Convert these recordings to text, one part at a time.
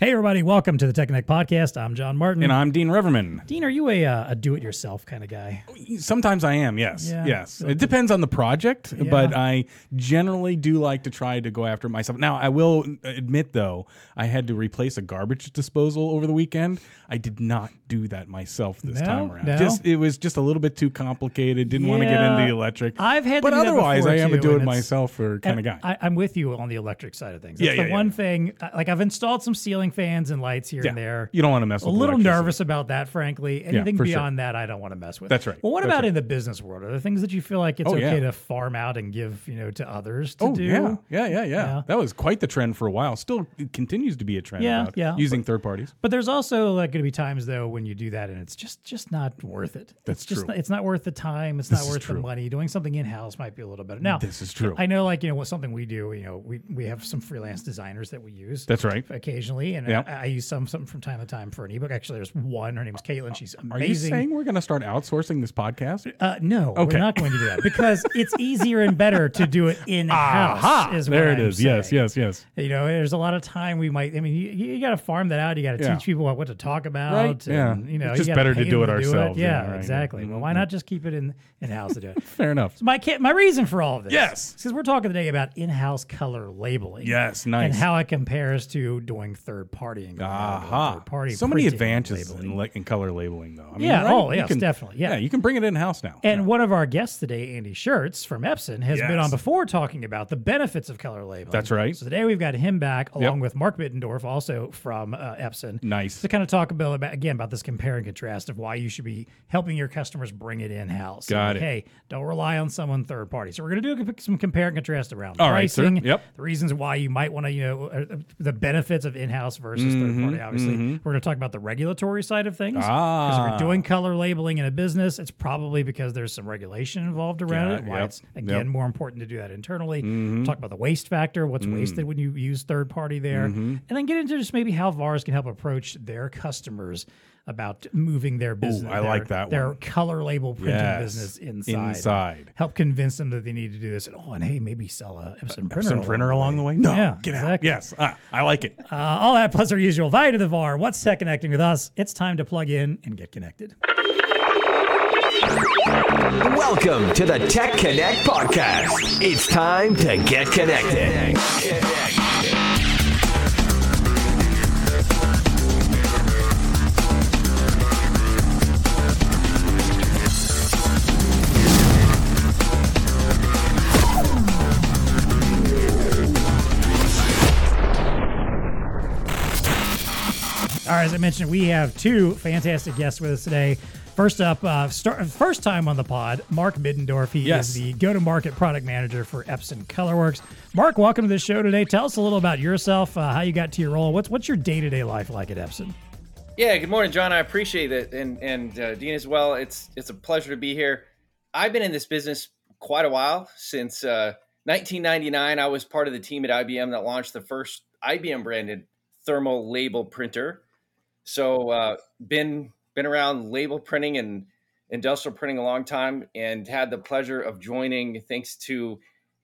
Hey, everybody, welcome to the Tech Connect podcast. I'm John Martin. And I'm Dean Reverman. Dean, are you a, uh, a do it yourself kind of guy? Sometimes I am, yes. Yeah. Yes. It depends on the project, Yeah. but I generally do like to try to go after it myself. Now, I will admit, though, I had to replace a garbage disposal over the weekend. I did not do that myself this No? time around. No? Just It was just a little bit too complicated. Didn't want to get into the electric. I've had to but otherwise, I am a do it myself kind of guy. I, I'm with you on the electric side of things. Yeah, That's yeah, the yeah, one yeah. thing. uh, Like I've installed some ceiling fans and lights here Yeah. and there. you don't want to mess a little nervous about that, frankly. Anything sure. beyond that, I don't want to mess with. That's right. Well, what That's about right. in the business world? Are there things that you feel like it's Oh, okay yeah. to farm out and give, you know, to others to Oh do? yeah, yeah, yeah, yeah, Yeah. That was quite the trend for a while. Still it continues to be a trend. Yeah, yeah. Using third parties. But there's also like going to be times though when you do that and it's just just not worth it. That's it's true. Not, it's not worth the time. It's This not worth the money. Doing something in house might be a little better. Now This is true. I know, like you know, what something we do. You know, we we have some freelance designers that we use. That's right. Occasionally, and Yeah. I, I use some something from time to time for an ebook. Actually, there's one. Her name is Caitlin. She's amazing. Are you saying we're going to start outsourcing this podcast? Uh, no, Okay. we're not going to do that because it's easier and better to do it in house. Aha! Is there it I'm is. Yes, saying. yes, yes. You know, there's a lot of time we might. I mean, you, you got to farm that out. You got to Yeah. teach people what, what to talk about. Right, yeah. You know, It's just better to do it ourselves, Yeah, yeah, right, exactly. Well, why not just keep it in in house to do it? Fair enough. So my my reason for all of this, Yes. because we're talking today about in-house color labeling. Yes, nice. And how it compares to doing third party. Aha. Third party. so many and advantages in, in color labeling, though. I mean, Yeah, right? oh, yes, can- definitely, yeah. you can bring it in house now. And one of our guests today, Andy Scherz from Epson, has been on before talking about the benefits of color labeling. That's right. So today we've got him back along Yep. with Mark Middendorf, also from uh, Epson. Nice. To kind of talk about, about again about this compare and contrast of why you should be helping your customers bring it in house. Got it. Hey, don't rely on someone third party. So we're going to do a- some compare and contrast around All right, pricing. Yep. The reasons why you might want to, you know, uh, the benefits of in house versus third Mm-hmm, party. Obviously, we're going to talk about the regulatory side of things. Because if Ah. you're doing color labeling in a business, it's probably because there's some regulation involved around Got it. Why Yep. it's again Yep. Mm-hmm. more important to do that internally. Talk about the waste factor, what's Mm. wasted when you use third party there, and then get into just maybe how VARs can help approach their customers about moving their business. I their- like that Their one. color label printing Yes. business inside. Inside. Help convince them that they need to do this. And, oh, and hey, maybe sell a Epson printer. Some printer along the way? No. Yeah, Get out. exactly. Yes. Ah, I like it. Uh, all that plus our usual value to the VAR. What's tech connecting with us? It's time to plug in and get connected. Welcome to the Tech Connect podcast. It's time to get connected. All right, as I mentioned, we have two fantastic guests with us today. First up, uh, start, first time on the pod, Mark Middendorf. He Yes. is the go-to-market product manager for Epson ColorWorks. Mark, welcome to the show today. Tell us a little about yourself, uh, how you got to your role. What's what's your day-to-day life like at Epson? Yeah, good morning, John. I appreciate it, and and uh, Dean as well. It's it's a pleasure to be here. I've been in this business quite a while since uh, 1999. I was part of the team at IBM that launched the first IBM branded thermal label printer. So uh, been been around label printing and industrial printing a long time, and had the pleasure of joining. Thanks to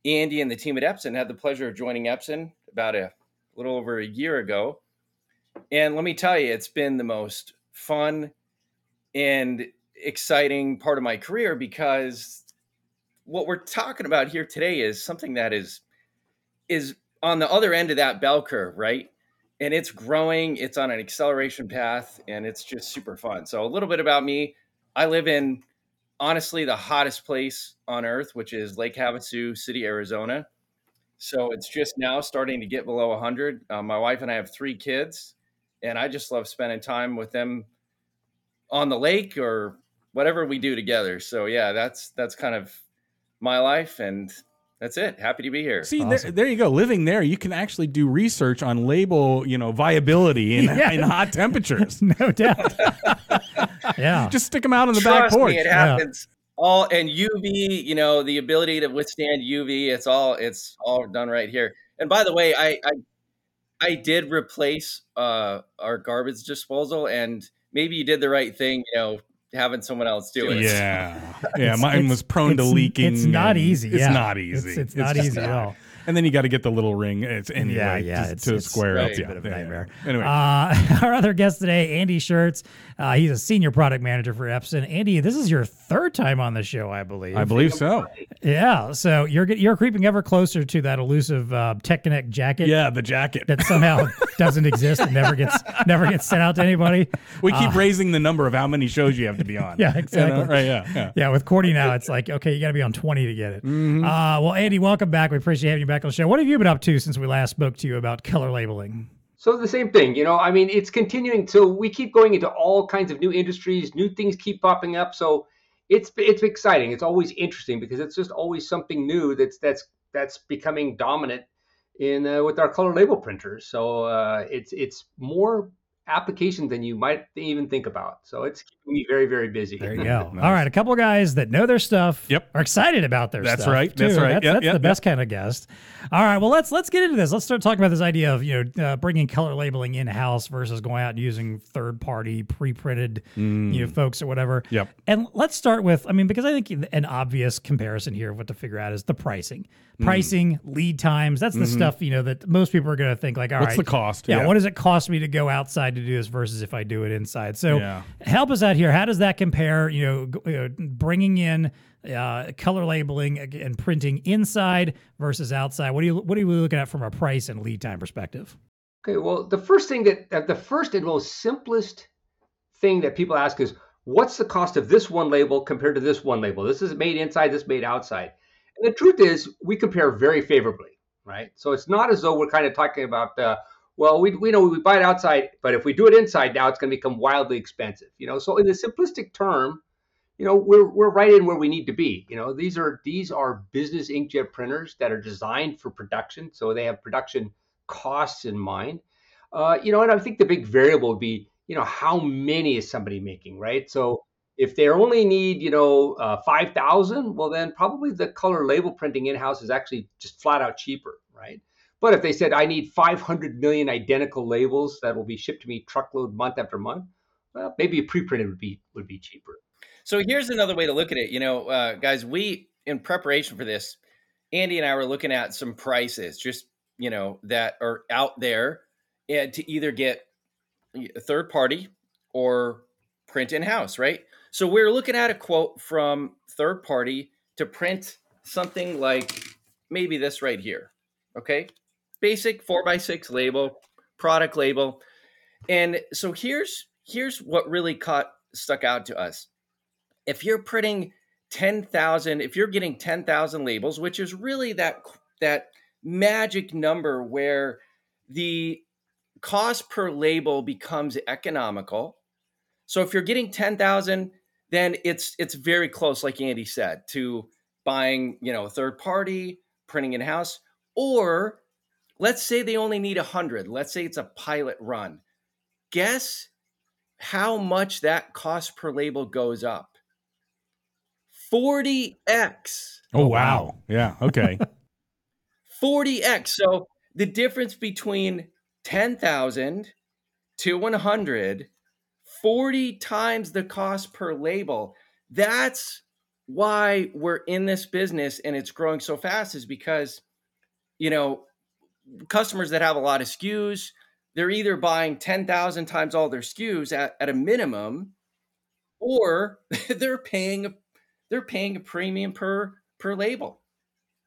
Andy and the team at Epson, had the pleasure of joining Epson about a little over a year ago. And let me tell you, it's been the most fun and exciting part of my career because what we're talking about here today is something that is is on the other end of that bell curve, right? And it's growing, it's on an acceleration path, and it's just super fun. So a little bit about me. I live in honestly the hottest place on earth, which is Lake Havasu City, Arizona. So it's just now starting to get below 100. Uh, my wife and I have three kids, and I just love spending time with them on the lake or whatever we do together. So yeah, that's that's kind of my life, and that's it. Happy to be here. See, there, there you go. Living there, you can actually do research on label, you know, viability in, Yeah. in hot temperatures. no doubt. yeah. Just stick them out on the back Trust porch. me, it happens. All and UV, you know, the ability to withstand UV. It's all it's all done right here. And by the way, I I, I did replace uh, our garbage disposal, and maybe you did the right thing. You know, having someone else do it. Yeah, yeah. It's- Mine it's- was prone to leaking. It's not and easy. It's yeah. not easy. It's, it's not just easy at all. and then you got to get the little ring. It's anyway, Yeah, yeah, to, it's- to it's- square Right. up. It's a bit of a nightmare. yeah. Anyway, Uh, our other guest today, Andy Scherz. Uh, he's a senior product manager for Epson. Andy, this is your third time on the show, I believe. I believe so. Yeah. So you're you're creeping ever closer to that elusive uh, Tech Connect jacket Yeah, the jacket. that somehow doesn't exist and never gets never gets sent out to anybody. We keep raising the number of how many shows you have to be on. Uh, Yeah, You know, exactly. right? Yeah, yeah. Yeah, with Cordy now, it's like okay, you got to be on twenty to get it. Mm-hmm. Uh, well, Andy, welcome back. We appreciate having you back on the show. What have you been up to since we last spoke to you about color labeling? So the same thing, you know, I mean, it's continuing. So we keep going into all kinds of new industries, new things keep popping up. So it's it's exciting. It's always interesting because it's just always something new that's that's that's becoming dominant in uh, with our color label printers. So uh, it's it's more applications than you might even think about. So it's keeping me very very busy. There you go. Nice. All right, a couple of guys that know their stuff. Yep. Are excited about their That's stuff. right, that's too. right. That's, Yep, that's yep, the yep. best kind of guest. All right. Well, let's let's get into this. Let's start talking about this idea of you know uh, bringing color labeling in house versus going out and using third party pre printed you know folks or whatever. Mm. Yep. And let's start with I mean because I think an obvious comparison here of what to figure out is the pricing, Mm. pricing, lead times. That's the stuff you know that most people are going to think like, all right, Mm-hmm. What's the cost? Yeah, Yeah. What does it cost me to go outside to do this versus if I do it inside? So Yeah. help us out here. How does that compare? You know, you know bringing in uh, color labeling and printing inside versus outside. What do you what are you looking at from a price and lead time perspective? Okay, well, the first thing that uh, the first and most simplest thing that people ask is, what's the cost of this one label compared to this one label? This is made inside, this made outside. And the truth is, we compare very favorably, right? So it's not as though we're kind of talking about, uh, well, we, we know we buy it outside, but if we do it inside now, it's going to become wildly expensive, you know. So in the simplistic term, you know, we're we're right in where we need to be. You know, these are these are business inkjet printers that are designed for production, so they have production costs in mind. Uh, you know, and I think the big variable would be, you know, how many is somebody making, right? So if they only need, you know, uh, 5,000, well, then probably the color label printing in house is actually just flat out cheaper, right? But if they said, I need 500 million identical labels that will be shipped to me truckload month after month, well, maybe a pre-printed would be would be cheaper. So here's another way to look at it. You know, uh, guys, we in preparation for this, Andy and I were looking at some prices, just you know, that are out there, and to either get a third party or print in house, right? So we're looking at a quote from third party to print something like maybe this right here. Okay, basic four by six label, product label, and so here's here's what really caught stuck out to us. If you're printing 10,000 if you're getting 10,000 labels which is really that that magic number where the cost per label becomes economical. So if you're getting 10,000 then it's it's very close like Andy said to buying you know a third party printing in house or let's say they only need 100 let's say it's a pilot run guess how much that cost per label goes up 40x. Oh, wow. Yeah. Okay. 40x. So the difference between 10,000 to 100, 40 times the cost per label. That's why we're in this business and it's growing so fast is because, you know, customers that have a lot of SKUs, they're either buying 10,000 times all their SKUs at, at a minimum, or they're paying they're paying a premium per per label.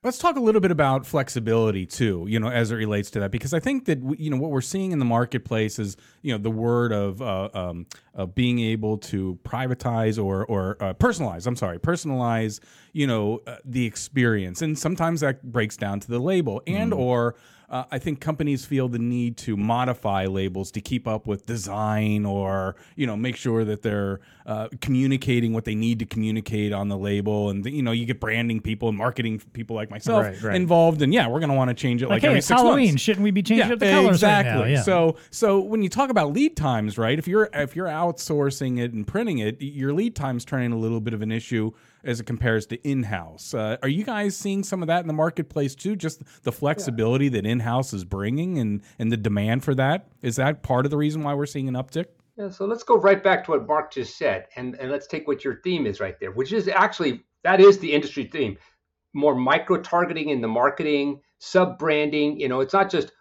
Let's talk a little bit about flexibility too, you know, as it relates to that, because I think that you know what we're seeing in the marketplace is you know the word of uh, um, of being able to privatize or or uh, personalize. I'm sorry, personalize. You know uh, the experience, and sometimes that breaks down to the label, and or uh, I think companies feel the need to modify labels to keep up with design or you know make sure that they're uh, communicating what they need to communicate on the label, and you know you get branding people and marketing people like myself Right, right. involved, and yeah, we're going to want to change it like, Like, hey, every it's six Halloween. months. Shouldn't we be changing up the colors exactly. right now? Yeah. So so when you talk about lead times, right? If you're if you're outsourcing it and printing it, your lead times turning a little bit of an issue as it compares to in-house. Uh, are you guys seeing some of that in the marketplace too? Just the flexibility that in-house is bringing and and the demand for that is that part of the reason why we're seeing an uptick? Yeah, so let's go right back to what Mark just said, and, and let's take what your theme is right there, which is actually that is the industry theme. More micro targeting in the marketing, sub branding. You know, it's not just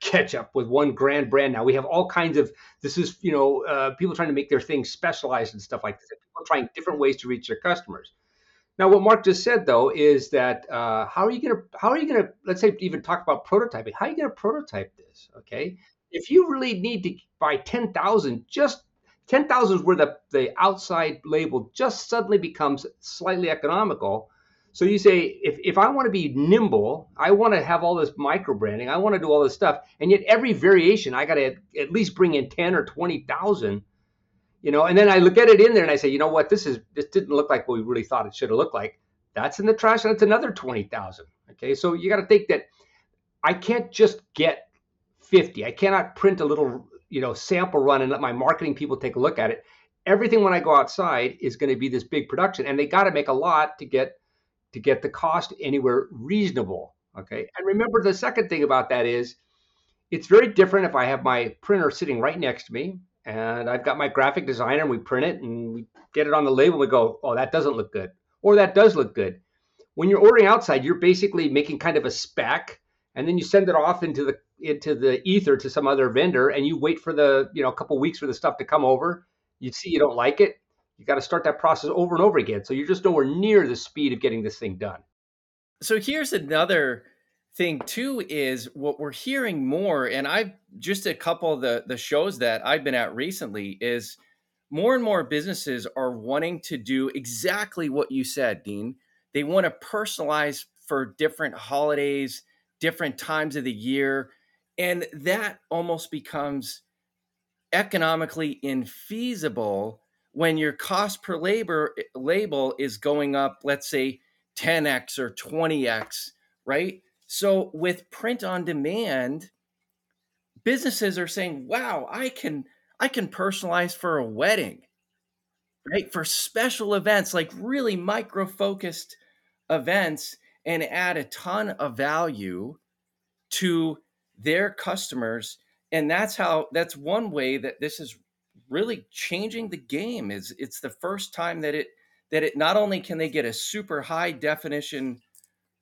ketchup with one grand brand now. We have all kinds of this is you know uh, people trying to make their things specialized and stuff like this. People trying different ways to reach their customers. Now, what Mark just said though is that uh, how are you gonna how are you gonna let's say even talk about prototyping? How are you gonna prototype this? Okay, if you really need to buy ten thousand, just ten thousand is where the the outside label just suddenly becomes slightly economical so you say, if, if I want to be nimble, I want to have all this micro branding, I want to do all this stuff, and yet every variation I got to at least bring in ten or twenty thousand, you know. And then I look at it in there and I say, you know what, this is this didn't look like what we really thought it should have looked like. That's in the trash, and it's another twenty thousand. Okay, so you got to think that I can't just get fifty. I cannot print a little, you know, sample run and let my marketing people take a look at it. Everything when I go outside is going to be this big production, and they got to make a lot to get to get the cost anywhere reasonable. Okay. And remember, the second thing about that is it's very different if I have my printer sitting right next to me and I've got my graphic designer and we print it and we get it on the label. We go, oh, that doesn't look good. Or that does look good. When you're ordering outside, you're basically making kind of a spec and then you send it off into the into the ether to some other vendor and you wait for the you know a couple weeks for the stuff to come over you see you don't like it you got to start that process over and over again. So you're just nowhere near the speed of getting this thing done. So here's another thing too is what we're hearing more and I've just a couple of the the shows that I've been at recently is more and more businesses are wanting to do exactly what you said, Dean. They want to personalize for different holidays, different times of the year, and that almost becomes economically infeasible when your cost per labor eh, label is going up, let's say 10x or 20x, right? So with print on demand, businesses are saying, "Wow, I can I can personalize for a wedding." Right? For special events like really micro focused events and add a ton of value to their customers and that's how that's one way that this is really changing the game is it's the first time that it that it not only can they get a super high definition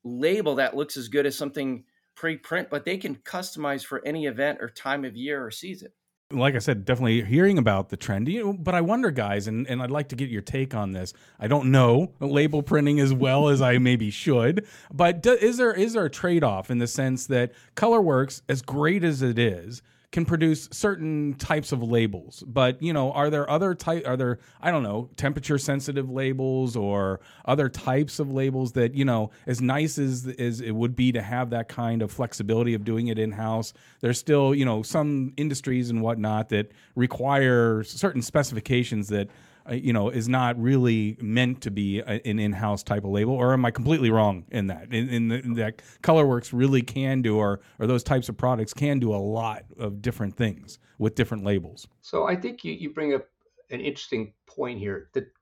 label that looks as good as something pre-print but they can customize for any event or time of year or season like I said, definitely hearing about the trend. You know, but I wonder, guys, and, and I'd like to get your take on this. I don't know label printing as well as I maybe should, but do, is there is there a trade off in the sense that ColorWorks, as great as it is, can produce certain types of labels but you know are there other type are there i don't know temperature sensitive labels or other types of labels that you know as nice as as it would be to have that kind of flexibility of doing it in house there's still you know some industries and whatnot that require certain specifications that uh, you know, is not really meant to be a, an in-house type of label, or am I completely wrong in that? In, in, the, in that ColorWorks really can do, or or those types of products can do a lot of different things with different labels. So I think you, you bring up an interesting point here. That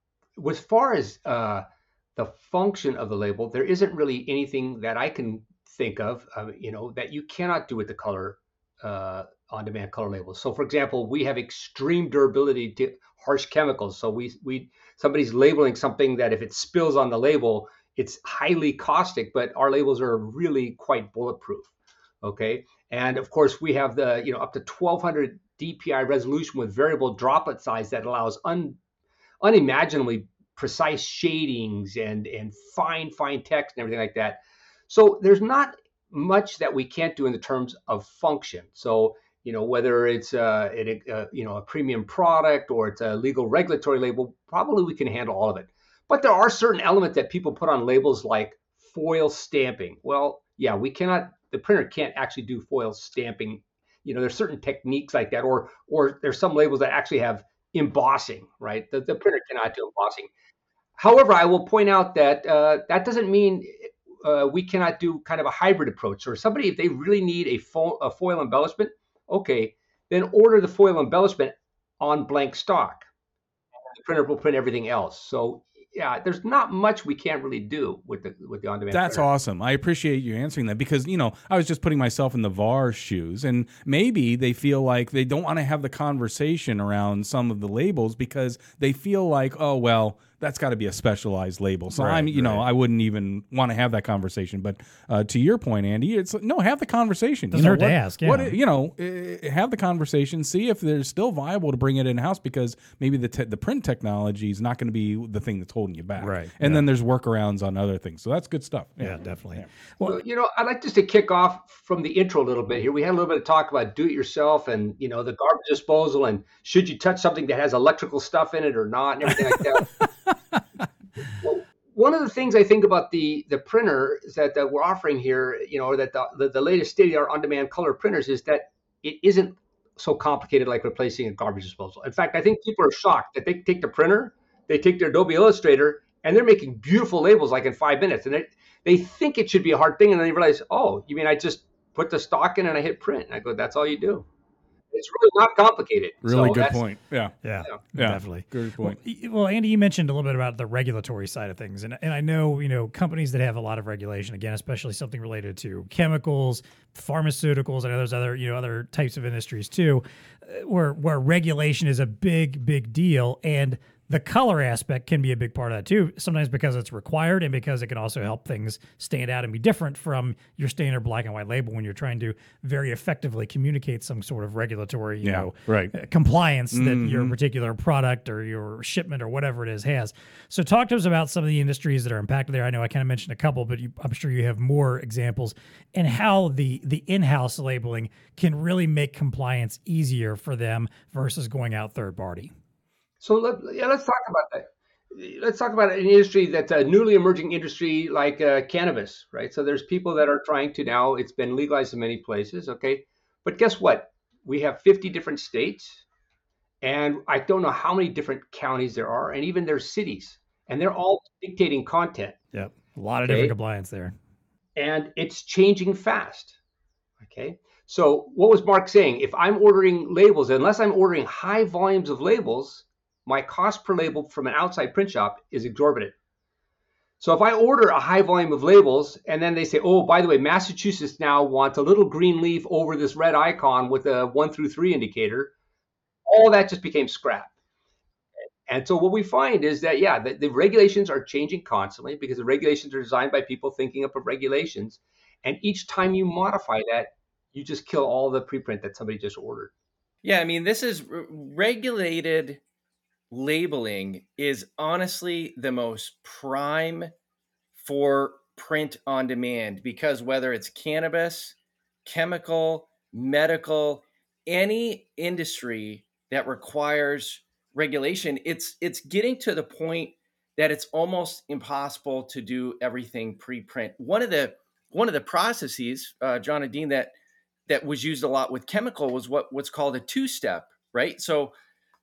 as far as uh, the function of the label, there isn't really anything that I can think of, uh, you know, that you cannot do with the color uh, on-demand color labels. So, for example, we have extreme durability to harsh chemicals. So we we somebody's labeling something that if it spills on the label, it's highly caustic, but our labels are really quite bulletproof. Okay, and of course we have the you know up to 1200 DPI resolution with variable droplet size that allows un, unimaginably precise shadings and and fine fine text and everything like that. So there's not much that we can't do in the terms of function. So you know whether it's a, a, a, you know a premium product or it's a legal regulatory label probably we can handle all of it. But there are certain elements that people put on labels like foil stamping. Well yeah we cannot the printer can't actually do foil stamping. You know there's certain techniques like that or or there's some labels that actually have embossing right? The, the printer cannot do embossing. However i will point out that uh, that doesn't mean uh, we cannot do kind of a hybrid approach. Or somebody if they really need a, fo- a foil embellishment Okay, then order the foil embellishment on blank stock. The printer will print everything else. So yeah, there's not much we can't really do with the with the on demand. That's printer. awesome. I appreciate you answering that because you know I was just putting myself in the VAR shoes, and maybe they feel like they don't want to have the conversation around some of the labels because they feel like oh well that's got to be a specialized label. So Right, I'm, you know, I wouldn't even want to have that conversation. But uh, to your point, Andy, it's no, have the conversation. Doesn't you know, hurt to what- ask, What yeah. you know, uh, have the conversation. See if there's still viable to bring it in house because maybe the te- the print technology is not going to be the thing that's holding you back. Right, And yeah. then there's workarounds on other things. So that's good stuff. Yeah, definitely. Well, you know, I'd like just to kick off from the intro a little bit here. We had a little bit of talk about do it yourself and, you know, the garbage disposal and should you touch something that has electrical stuff in it or not and everything like that. well, one of the things I think about the the printer that, that we're offering here, you know, or that the, the, the latest state of the art on demand color printers is that it isn't so complicated like replacing a garbage disposal. In fact, I think people are shocked that they take the printer, they take their Adobe Illustrator, and they're making beautiful labels like in five minutes. And they, they think it should be a hard thing, and then they realize, oh, you mean I just put the stock in and I hit print? And I go, that's all you do. It's really not complicated. Really So good point. Yeah. Yeah, Yeah. definitely. Good point. Well, Well, Andy, you mentioned a little bit about the regulatory side of things, and and I know you know companies that have a lot of regulation. Again, especially something related to chemicals, pharmaceuticals. and know there's other you know other types of industries too, uh, where where regulation is a big big deal, and the color aspect can be a big part of that too. Sometimes because it's required, and because it can also help things stand out and be different from your standard black and white label when you're trying to very effectively communicate some sort of regulatory you Yeah, know right. uh, compliance that your particular product or your shipment or whatever it is has. So, talk to us about some of the industries that are impacted there. I know I kind of mentioned a couple, but you, I'm sure you have more examples, and how the the in-house labeling can really make compliance easier for them versus going out third party. So let, yeah, let's talk about that. Let's talk about an industry that's a newly emerging industry like uh, cannabis, right? So there's people that are trying to now. It's been legalized in many places, okay. But guess what? We have 50 different states, and I don't know how many different counties there are, and even there's cities, and they're all dictating content, Yep, a lot of Okay. different compliance there. and it's changing fast. Okay. So what was Mark saying? If I'm ordering labels, unless I'm ordering high volumes of labels, my cost per hmm. label from an outside print shop is exorbitant. So if I order a high volume of labels and then they say, oh, by the way, Massachusetts now wants a little green leaf over this red icon with a one through three indicator, all that just became scrap. And so what we find is that, yeah, the, the regulations are changing constantly because the regulations are designed by people thinking up of regulations. And each time you modify that, you just kill all the preprint that somebody just ordered. Yeah, I mean, this is regulated labeling is honestly the most prime for print on demand because whether it's cannabis, chemical, medical, any industry that requires regulation, it's it's getting to the point that it's almost impossible to do everything pre-print. One of the one of the processes, uh, John and Dean, that that was used a lot with chemical was what what's called a two-step, right? So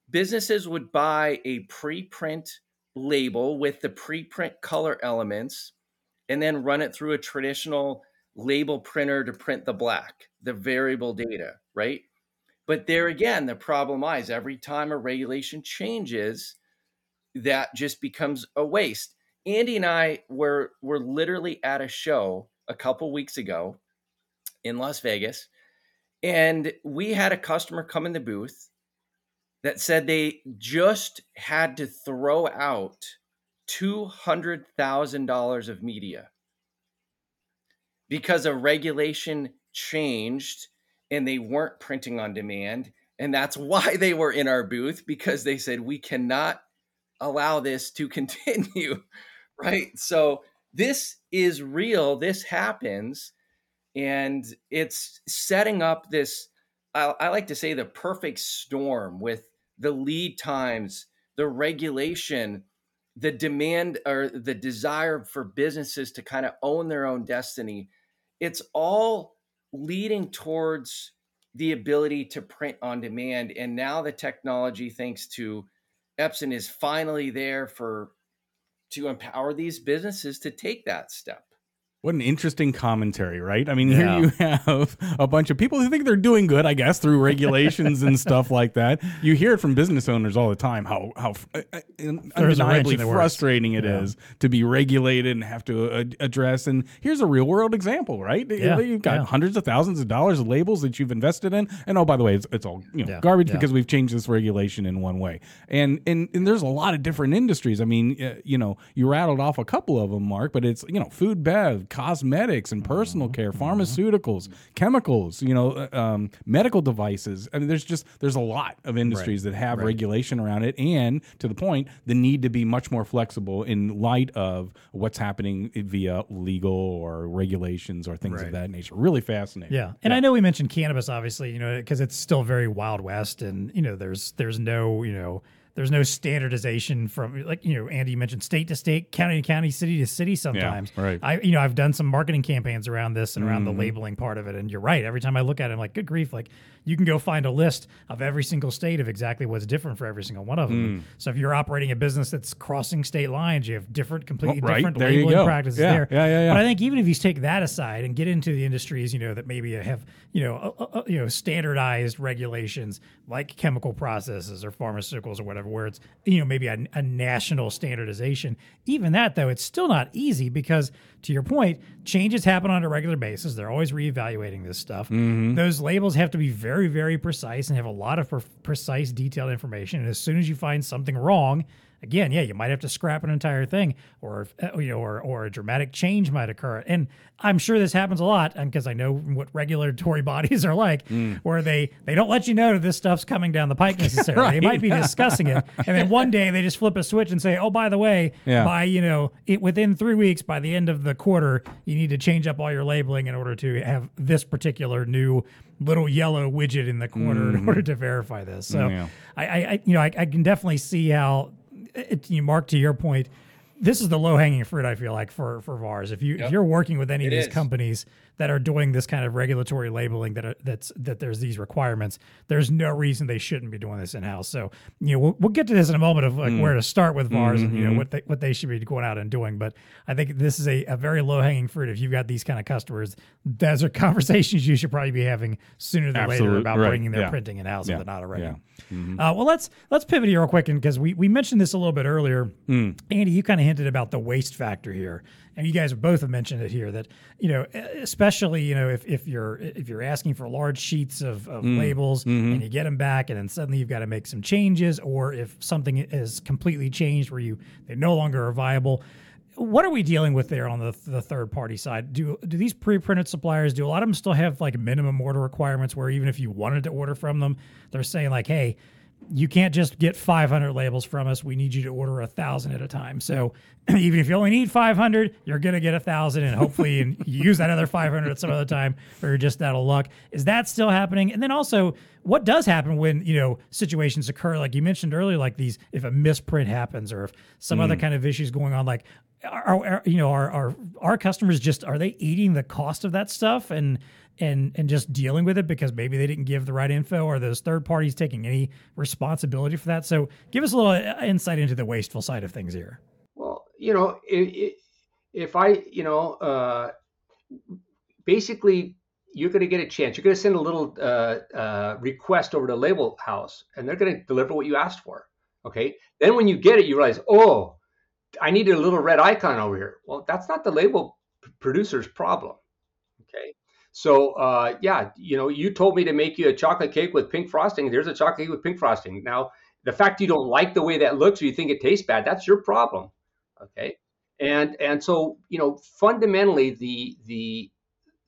businesses would buy a pre-print label with the pre-print color elements and then run it through a traditional label printer to print the black, the variable data, right? But there again, the problem lies every time a regulation changes, that just becomes a waste. Andy and I were were literally at a show a couple weeks ago in Las Vegas, and we had a customer come in the booth that said they just had to throw out two hundred thousand dollars of media because a regulation changed and they weren't printing on demand. And that's why they were in our booth because they said, we cannot allow this to continue. right. So this is real. This happens. And it's setting up this, I, I like to say, the perfect storm with the lead times, the regulation, the demand or the desire for businesses to kind of own their own destiny. It's all leading towards the ability to print on demand. And now the technology, thanks to Epson, is finally there for to empower these businesses to take that step. What an interesting commentary, right? I mean, Yeah. here you have a bunch of people who think they're doing good, I guess, through regulations and stuff like that. You hear it from business owners all the time how how uh, uh, undeniably frustrating it is Yeah. to be regulated and have to uh, address. And here's a real world example, right? Yeah, You've got hundreds of thousands of dollars of labels that you've invested in, and oh, by the way, it's, it's all you know garbage because we've changed this regulation in one way. And and and there's a lot of different industries. I mean, uh, you know, you rattled off a couple of them, Mark, but it's you know, food, bev, cosmetics, and personal care, pharmaceuticals, chemicals, you know, uh, um, medical devices. I mean, there's just there's a lot of industries that have regulation around it, and to the point, the need to be much more flexible in light of what's happening via legal or regulations or things of that nature. Really fascinating. Yeah, and I know we mentioned cannabis, obviously, you know, because it's still very wild west, and you know, there's there's no you know there's no standardization from like you know Andy mentioned state to state, county to county, city to city. Sometimes, right. I you know I've done some marketing campaigns around this and around Mm-hmm. the labeling part of it, and you're right. Every time I look at it, I'm like, good grief, like you can go find a list of every single state of exactly what's different for every single one of Mm. them. So if you're operating a business that's crossing state lines, you have different, completely Well, right. different There labeling practices Yeah, there. yeah, yeah, yeah. But I think even if you take that aside and get into the industries, you know, that maybe have, you know, uh, uh, you know, standardized regulations like chemical processes or pharmaceuticals or whatever, where it's, you know, maybe a, a national standardization. Even that, though, it's still not easy because, to your point, changes happen on a regular basis. They're always reevaluating this stuff. Mm-hmm. Those labels have to be very, very precise and have a lot of pre- precise, detailed information. And as soon as you find something wrong, again, yeah, you might have to scrap an entire thing, or uh, you know, or or a dramatic change might occur. And I'm sure this happens a lot, and because I know what regulatory bodies are like, Mm. where they they don't let you know that this stuff's coming down the pike necessarily. They might be discussing it, and then one day they just flip a switch and say, oh, by the way, Yeah. by you know, it within three weeks, by the end of the quarter, you need to change up all your labeling in order to have this particular new little yellow widget in the corner in order to verify this. So Mm-hmm. Yeah. I, I, I you know, I, I can definitely see how, it, you Mark, to your point, this is the low hanging fruit. I feel like for for VARs, if you if you're working with any of these is. companies that are doing this kind of regulatory labeling that are, that's that there's these requirements, there's no reason they shouldn't be doing this in house. So you know, we'll, we'll get to this in a moment of like Mm. where to start with VARs and you Mm-hmm. know what they what they should be going out and doing. But I think this is a, a very low hanging fruit. If you've got these kind of customers, those are conversations you should probably be having sooner than later about right. bringing their Yeah. printing in house Yeah. if they're not already. Yeah. Uh, well, let's let's pivot here real quick, and because we we mentioned this a little bit earlier, Andy, you kind of hinted about the waste factor here, and you guys both have mentioned it here that you know, especially you know if, if you're if you're asking for large sheets of, of mm, labels mm-hmm. and you get them back, and then suddenly you've got to make some changes, or if something is completely changed where you they no longer are viable. What are we dealing with there on the, the third party side? Do do these pre-printed suppliers do a lot of them still have like minimum order requirements where even if you wanted to order from them, they're saying like, hey, you can't just get 500 labels from us. We need you to order a thousand at a time. So even if you only need 500, you're gonna get a thousand, and hopefully and use that other 500 at some other time, or you're just out of luck. Is that still happening? And then also, what does happen when you know situations occur, like you mentioned earlier, like these, if a misprint happens, or if some other mm. kind of issues going on, like are, are you know are, are our customers just are they eating the cost of that stuff and and and just dealing with it because maybe they didn't give the right info or those third parties taking any responsibility for that so give us a little uh, insight into the wasteful side of things here Well, you know, if, if I, you know, uh, basically, you're going to get a chance. You're going to send a little uh, uh, request over to Label House, and they're going to deliver what you asked for. Okay. Then when you get it, you realize, oh, I needed a little red icon over here. Well, that's not the label p- producer's problem. Okay. So, uh, yeah, you know, you told me to make you a chocolate cake with pink frosting. There's a chocolate cake with pink frosting. Now, the fact you don't like the way that looks or you think it tastes bad, that's your problem okay and and so you know fundamentally the the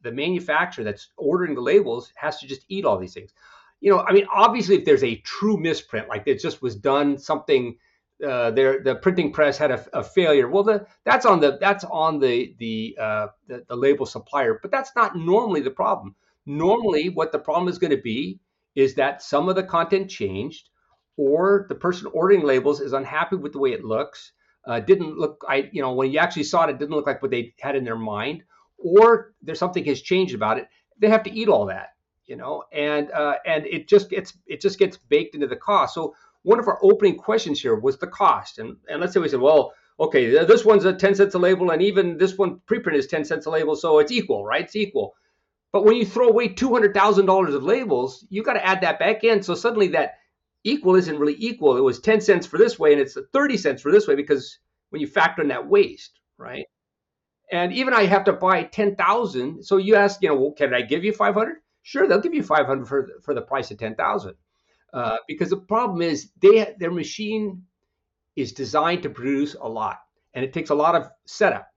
the manufacturer that's ordering the labels has to just eat all these things you know i mean obviously if there's a true misprint like it just was done something uh, there the printing press had a, a failure well the, that's on the that's on the the, uh, the the label supplier but that's not normally the problem normally what the problem is going to be is that some of the content changed or the person ordering labels is unhappy with the way it looks uh, didn't look I you know when you actually saw it, it didn't look like what they had in their mind, or there's something has changed about it. They have to eat all that, you know, and uh, and it just gets it just gets baked into the cost. So one of our opening questions here was the cost, and and let's say we said, well, okay, this one's a 10 cents a label, and even this one preprint is 10 cents a label, so it's equal, right? It's equal. But when you throw away $200,000 of labels, you got to add that back in. So suddenly that equal isn't really equal. It was 10 cents for this way, and it's 30 cents for this way because when you factor in that waste, right? And even I have to buy 10,000. So you ask, you know, well, can I give you 500? Sure, they'll give you 500 for, for the price of 10,000. Uh, because the problem is they their machine is designed to produce a lot, and it takes a lot of setup.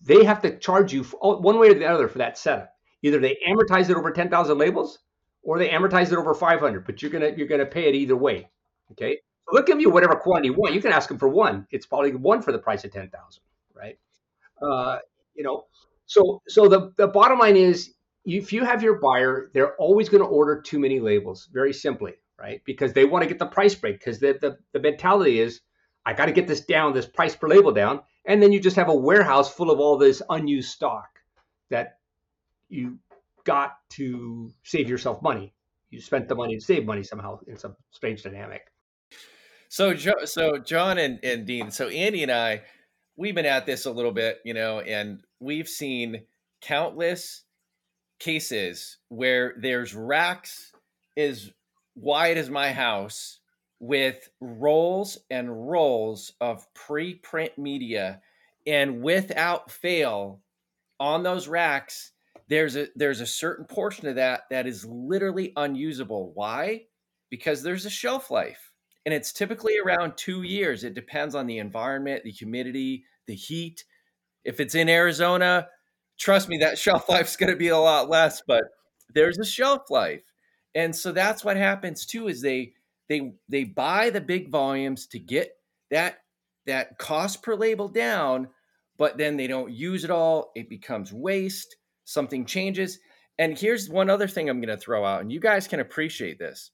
They have to charge you one way or the other for that setup. Either they amortize it over 10,000 labels, or they amortize it over 500. But you're gonna you're gonna pay it either way. Okay, so they'll give you whatever quantity you want. You can ask them for one. It's probably one for the price of 10,000, right? Uh, you know, so so the the bottom line is if you have your buyer, they're always going to order too many labels, very simply, right? Because they want to get the price break. Because the, the, the mentality is, I got to get this down, this price per label down. And then you just have a warehouse full of all this unused stock that you got to save yourself money. You spent the money to save money somehow in some strange dynamic. So, so John and, and Dean, so Andy and I, we've been at this a little bit, you know, and we've seen countless cases where there's racks as wide as my house with rolls and rolls of pre-print media. And without fail on those racks there's a there's a certain portion of that that is literally unusable. Why? Because there's a shelf life. And it's typically around 2 years. It depends on the environment the humidity the heat. If it's in Arizona trust me, that shelf life's going to be a lot less, but there's a shelf life. And so that's what happens too is they they they buy the big volumes to get that that cost per label down, but then they don't use it all. It becomes waste. Something changes. And here's one other thing I'm going to throw out, and you guys can appreciate this.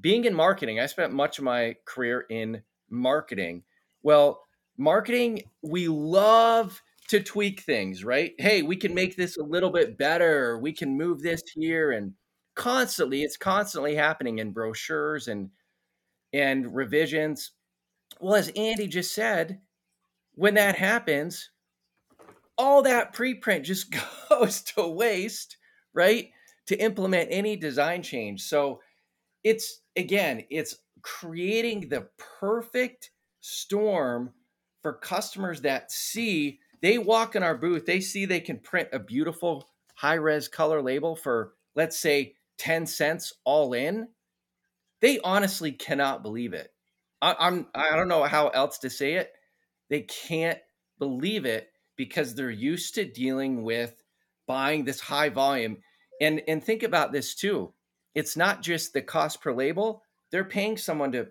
Being in marketing, I spent much of my career in marketing. Well, marketing, we love to tweak things, right? Hey, we can make this a little bit better. We can move this here and constantly it's constantly happening in brochures and and revisions. Well, as Andy just said, when that happens, all that preprint just goes to waste, right? To implement any design change. So it's again, it's creating the perfect storm for customers that see they walk in our booth, they see they can print a beautiful high res color label for, let's say, 10 cents all in. They honestly cannot believe it. I, I'm, I don't know how else to say it. They can't believe it because they're used to dealing with buying this high volume. And, and think about this too. It's not just the cost per label, they're paying someone to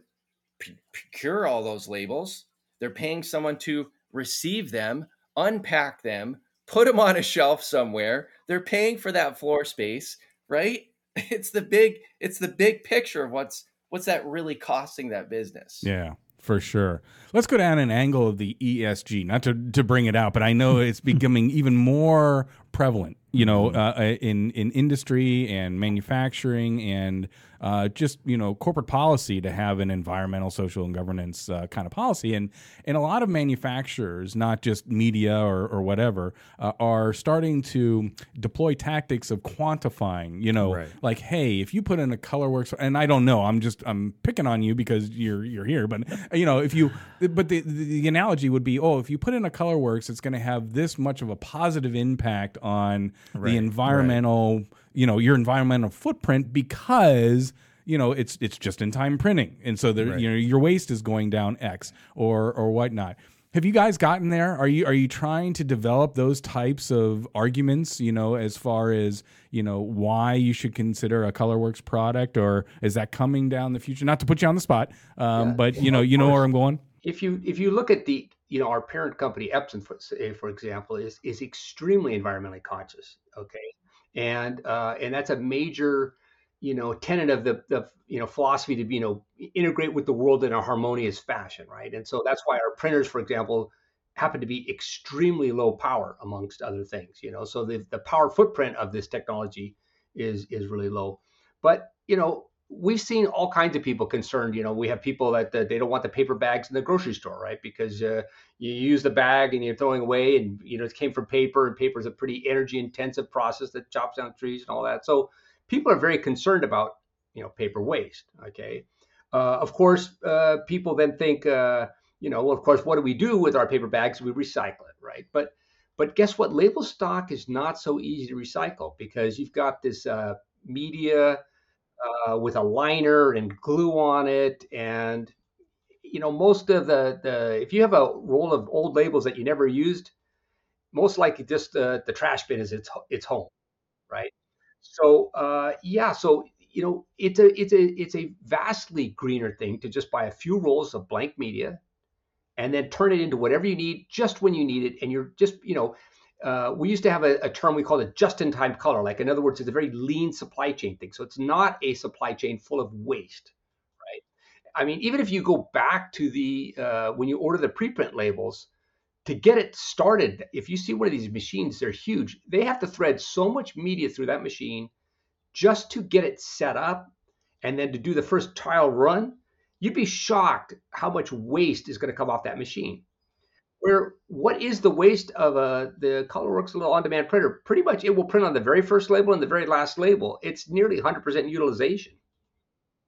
procure all those labels, they're paying someone to receive them unpack them, put them on a shelf somewhere. They're paying for that floor space, right? It's the big it's the big picture of what's what's that really costing that business. Yeah for sure. Let's go down an angle of the ESG, not to, to bring it out, but I know it's becoming even more prevalent, you know, mm-hmm. uh, in in industry and manufacturing and uh, just you know corporate policy to have an environmental, social, and governance uh, kind of policy. And and a lot of manufacturers, not just media or, or whatever, uh, are starting to deploy tactics of quantifying. You know, right. like hey, if you put in a ColorWorks, and I don't know, I'm just I'm picking on you because you're you're here, but you know, if you, but the the analogy would be, oh, if you put in a ColorWorks, it's going to have this much of a positive impact on right. the environmental. Right you know your environmental footprint because you know it's it's just in time printing and so there right. you know your waste is going down x or or whatnot have you guys gotten there are you are you trying to develop those types of arguments you know as far as you know why you should consider a colorworks product or is that coming down the future not to put you on the spot um, yeah. but you know you know where i'm going if you if you look at the you know our parent company epson for, for example is is extremely environmentally conscious okay? And uh, and that's a major you know tenet of the, the you know philosophy to be, you know integrate with the world in a harmonious fashion right? And so that's why our printers for example happen to be extremely low power amongst other things you know? So the, the power footprint of this technology is is really low. But you know we've seen all kinds of people concerned. You know, we have people that they don't want the paper bags in the grocery store, right? Because uh, you use the bag and you're throwing away, and you know it came from paper, and paper is a pretty energy intensive process that chops down trees and all that. So people are very concerned about you know paper waste. Okay, uh, of course, uh, people then think, uh, you know, well, of course, what do we do with our paper bags? We recycle it, right? But but guess what? Label stock is not so easy to recycle because you've got this uh, media uh, with a liner and glue on it, and you know most of the the if you have a roll of old labels that you never used, most likely just uh, the trash bin is its its home, right? So uh, yeah, so you know it's a it's a it's a vastly greener thing to just buy a few rolls of blank media and then turn it into whatever you need just when you need it. And you're just, you know, uh, we used to have a, a, term we called it just-in-time color. Like in other words, it's a very lean supply chain thing. So it's not a supply chain full of waste, right? I mean, even if you go back to the uh, when you order the preprint labels to get it started, if you see one of these machines, they're huge. They have to thread so much media through that machine just to get it set up, and then to do the first trial run you'd be shocked how much waste is going to come off that machine. Where what is the waste of a the ColorWorks little on-demand printer? Pretty much, it will print on the very first label and the very last label. It's nearly 100% utilization.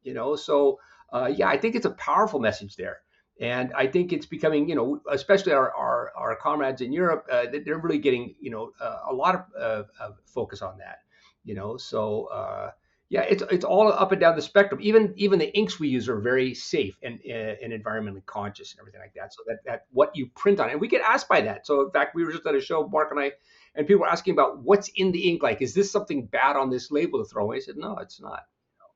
You know, so uh, yeah, I think it's a powerful message there, and I think it's becoming, you know, especially our our, our comrades in Europe, uh, they're really getting, you know, uh, a lot of, of, focus on that. You know, so uh, yeah, it's it's all up and down the spectrum. Even even the inks we use are very safe and uh, and environmentally conscious and everything like that. So that that what you print on, and we get asked by that. So in fact, we were just at a show, Mark and I, and people were asking about what's in the ink. Like, is this something bad on this label to throw away? I said, no, it's not.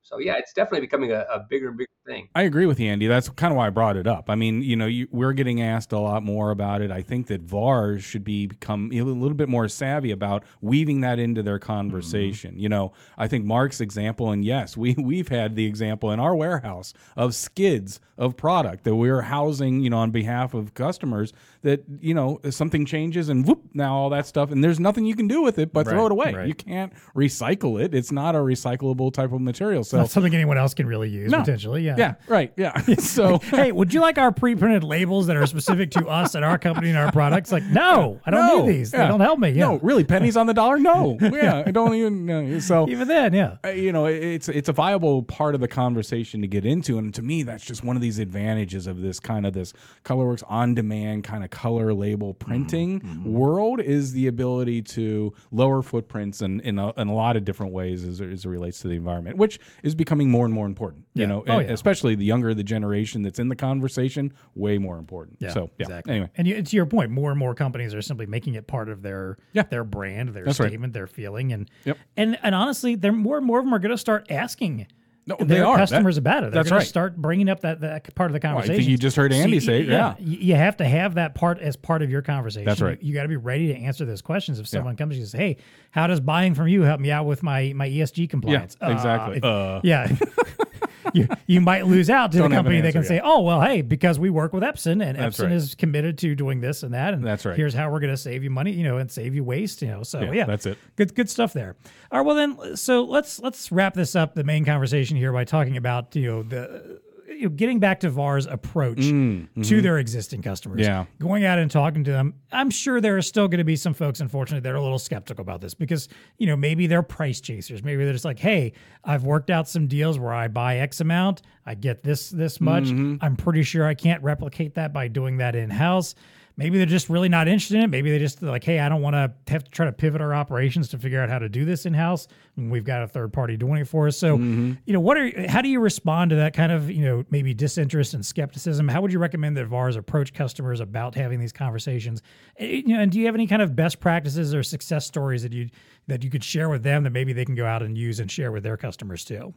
So yeah, it's definitely becoming a, a bigger and bigger thing. I agree with you, Andy. That's kind of why I brought it up. I mean, you know, you, we're getting asked a lot more about it. I think that VARs should be become a little bit more savvy about weaving that into their conversation. Mm-hmm. You know, I think Mark's example, and yes, we we've had the example in our warehouse of skids of product that we're housing, you know, on behalf of customers that you know something changes and whoop now all that stuff and there's nothing you can do with it but right, throw it away right. you can't recycle it it's not a recyclable type of material so not something anyone else can really use no. potentially yeah yeah right yeah so hey would you like our pre-printed labels that are specific to us and our company and our products like no i don't no. need these yeah. they don't help me yeah. no really pennies on the dollar no yeah i don't even know. so even then yeah you know it's it's a viable part of the conversation to get into and to me that's just one of these advantages of this kind of this colorworks on demand kind of color label mm-hmm. printing mm-hmm. world is the ability to lower footprints in, in, a, in a lot of different ways as, as, it relates to the environment, which is becoming more and more important. Yeah. You know, oh, yeah. especially the younger the generation that's in the conversation, way more important. Yeah, so yeah. Exactly. Anyway, and you, to your point, more and more companies are simply making it part of their yeah. their brand, their that's statement, right. their feeling, and yep. and and honestly, they're more and more of them are going to start asking no, they are customers that, about it. They're that's right. Start bringing up that, that part of the conversation. Well, I think you just heard Andy say, yeah, yeah. You have to have that part as part of your conversation. That's right. You, you got to be ready to answer those questions. If someone yeah. comes and says, "Hey, how does buying from you help me out with my my ESG compliance?" Yeah, exactly. Uh, if, uh. Yeah. you, you might lose out to Don't the company that can yet. say, "Oh, well, hey, because we work with Epson and That's Epson right. is committed to doing this and that, and that's right. Here's how we're going to save you money, you know, and save you waste, you know." So yeah, yeah, that's it. Good, good stuff there. All right, well then, so let's let's wrap this up, the main conversation here, by talking about you know the getting back to VAR's approach mm, mm-hmm. to their existing customers, yeah. going out and talking to them, I'm sure there are still going to be some folks, unfortunately, that are a little skeptical about this because, you know, maybe they're price chasers. Maybe they're just like, hey, I've worked out some deals where I buy X amount, I get this this much. Mm-hmm. I'm pretty sure I can't replicate that by doing that in house maybe they're just really not interested in it. Maybe they just like, hey, I don't want to have to try to pivot our operations to figure out how to do this in house. We've got a third party doing it for us. So, mm-hmm. you know, what are how do you respond to that kind of you know maybe disinterest and skepticism? How would you recommend that VARs approach customers about having these conversations? And, eh, you know, and do you have any kind of best practices or success stories that you that you could share with them that maybe they can go out and use and share with their customers too?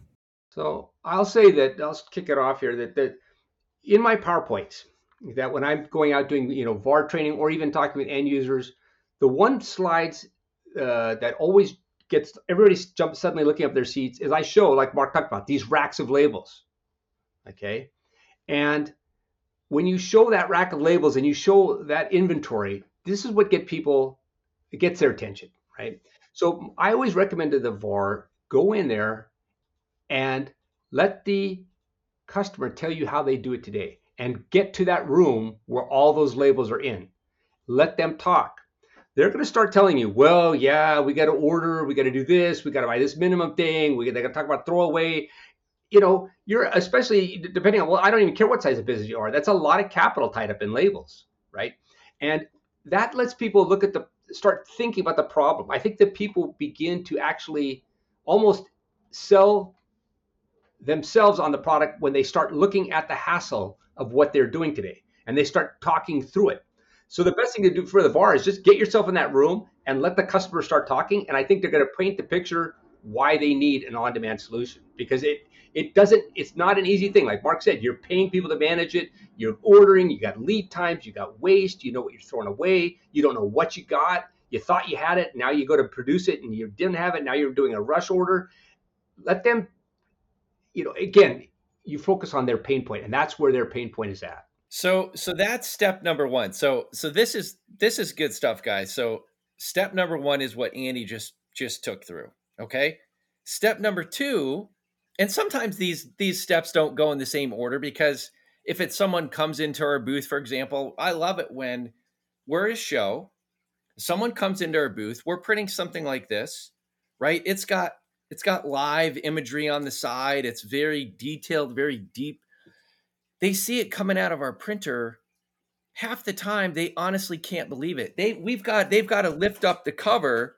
So I'll say that I'll kick it off here that that in my PowerPoints that when I'm going out doing you know VAR training or even talking with end users, the one slides uh, that always gets everybody jump suddenly looking up their seats is I show like Mark talked about these racks of labels, okay, and when you show that rack of labels and you show that inventory, this is what get people it gets their attention, right? So I always recommend to the VAR go in there and let the customer tell you how they do it today and get to that room where all those labels are in. Let them talk. They're going to start telling you, well, yeah, we got to order, we got to do this, we got to buy this minimum thing, we got to talk about throwaway. You know, you're especially depending on, well, I don't even care what size of business you are. That's a lot of capital tied up in labels, right? And that lets people look at the, start thinking about the problem. I think that people begin to actually almost sell themselves on the product when they start looking at the hassle of what they're doing today and they start talking through it. So the best thing to do for the VAR is just get yourself in that room and let the customer start talking. And I think they're going to paint the picture why they need an on-demand solution because it it doesn't it's not an easy thing like mark said you're paying people to manage it you're ordering you got lead times you got waste you know what you're throwing away you don't know what you got you thought you had it now you go to produce it and you didn't have it now you're doing a rush order let them you know again you focus on their pain point and that's where their pain point is at. So so that's step number one. So so this is this is good stuff guys. So step number one is what andy just just took through okay? Step number two and sometimes these these steps don't go in the same order because if it's someone comes into our booth for example i love it when we're a show someone comes into our booth we're printing something like this right? It's got it's got live imagery on the side. It's very detailed very deep. They see it coming out of our printer. Half the time they honestly can't believe it. They we've got they've got to lift up the cover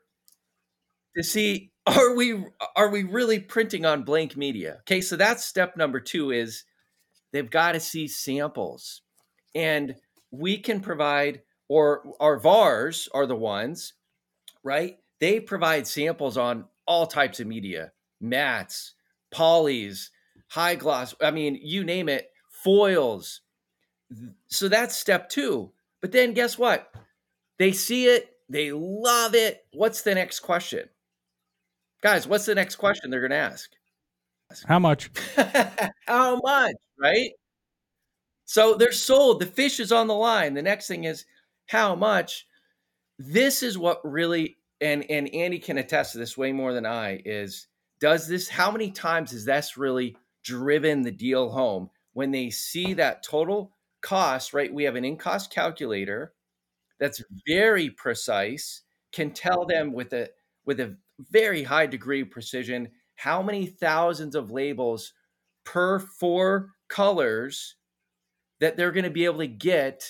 to see are we are we really printing on blank media? Okay so that's step number two is they've got to see samples. And we can provide or our vars are the ones right? They provide samples on all types of media mats polys high gloss i mean you name it foils so that's step two but then guess what they see it they love it what's the next question Guys, what's the next question they're going to ask? How much? How much, right? So they're sold. The fish is on the line. The next thing is how much. This is what really and and Andy can attest to this way more than I is does this how many times has this really driven the deal home when they see that total cost, right? We have an ink cost calculator that's very precise, can tell them with a with a very high degree of precision how many thousands of labels per four colors that they're going to be able to get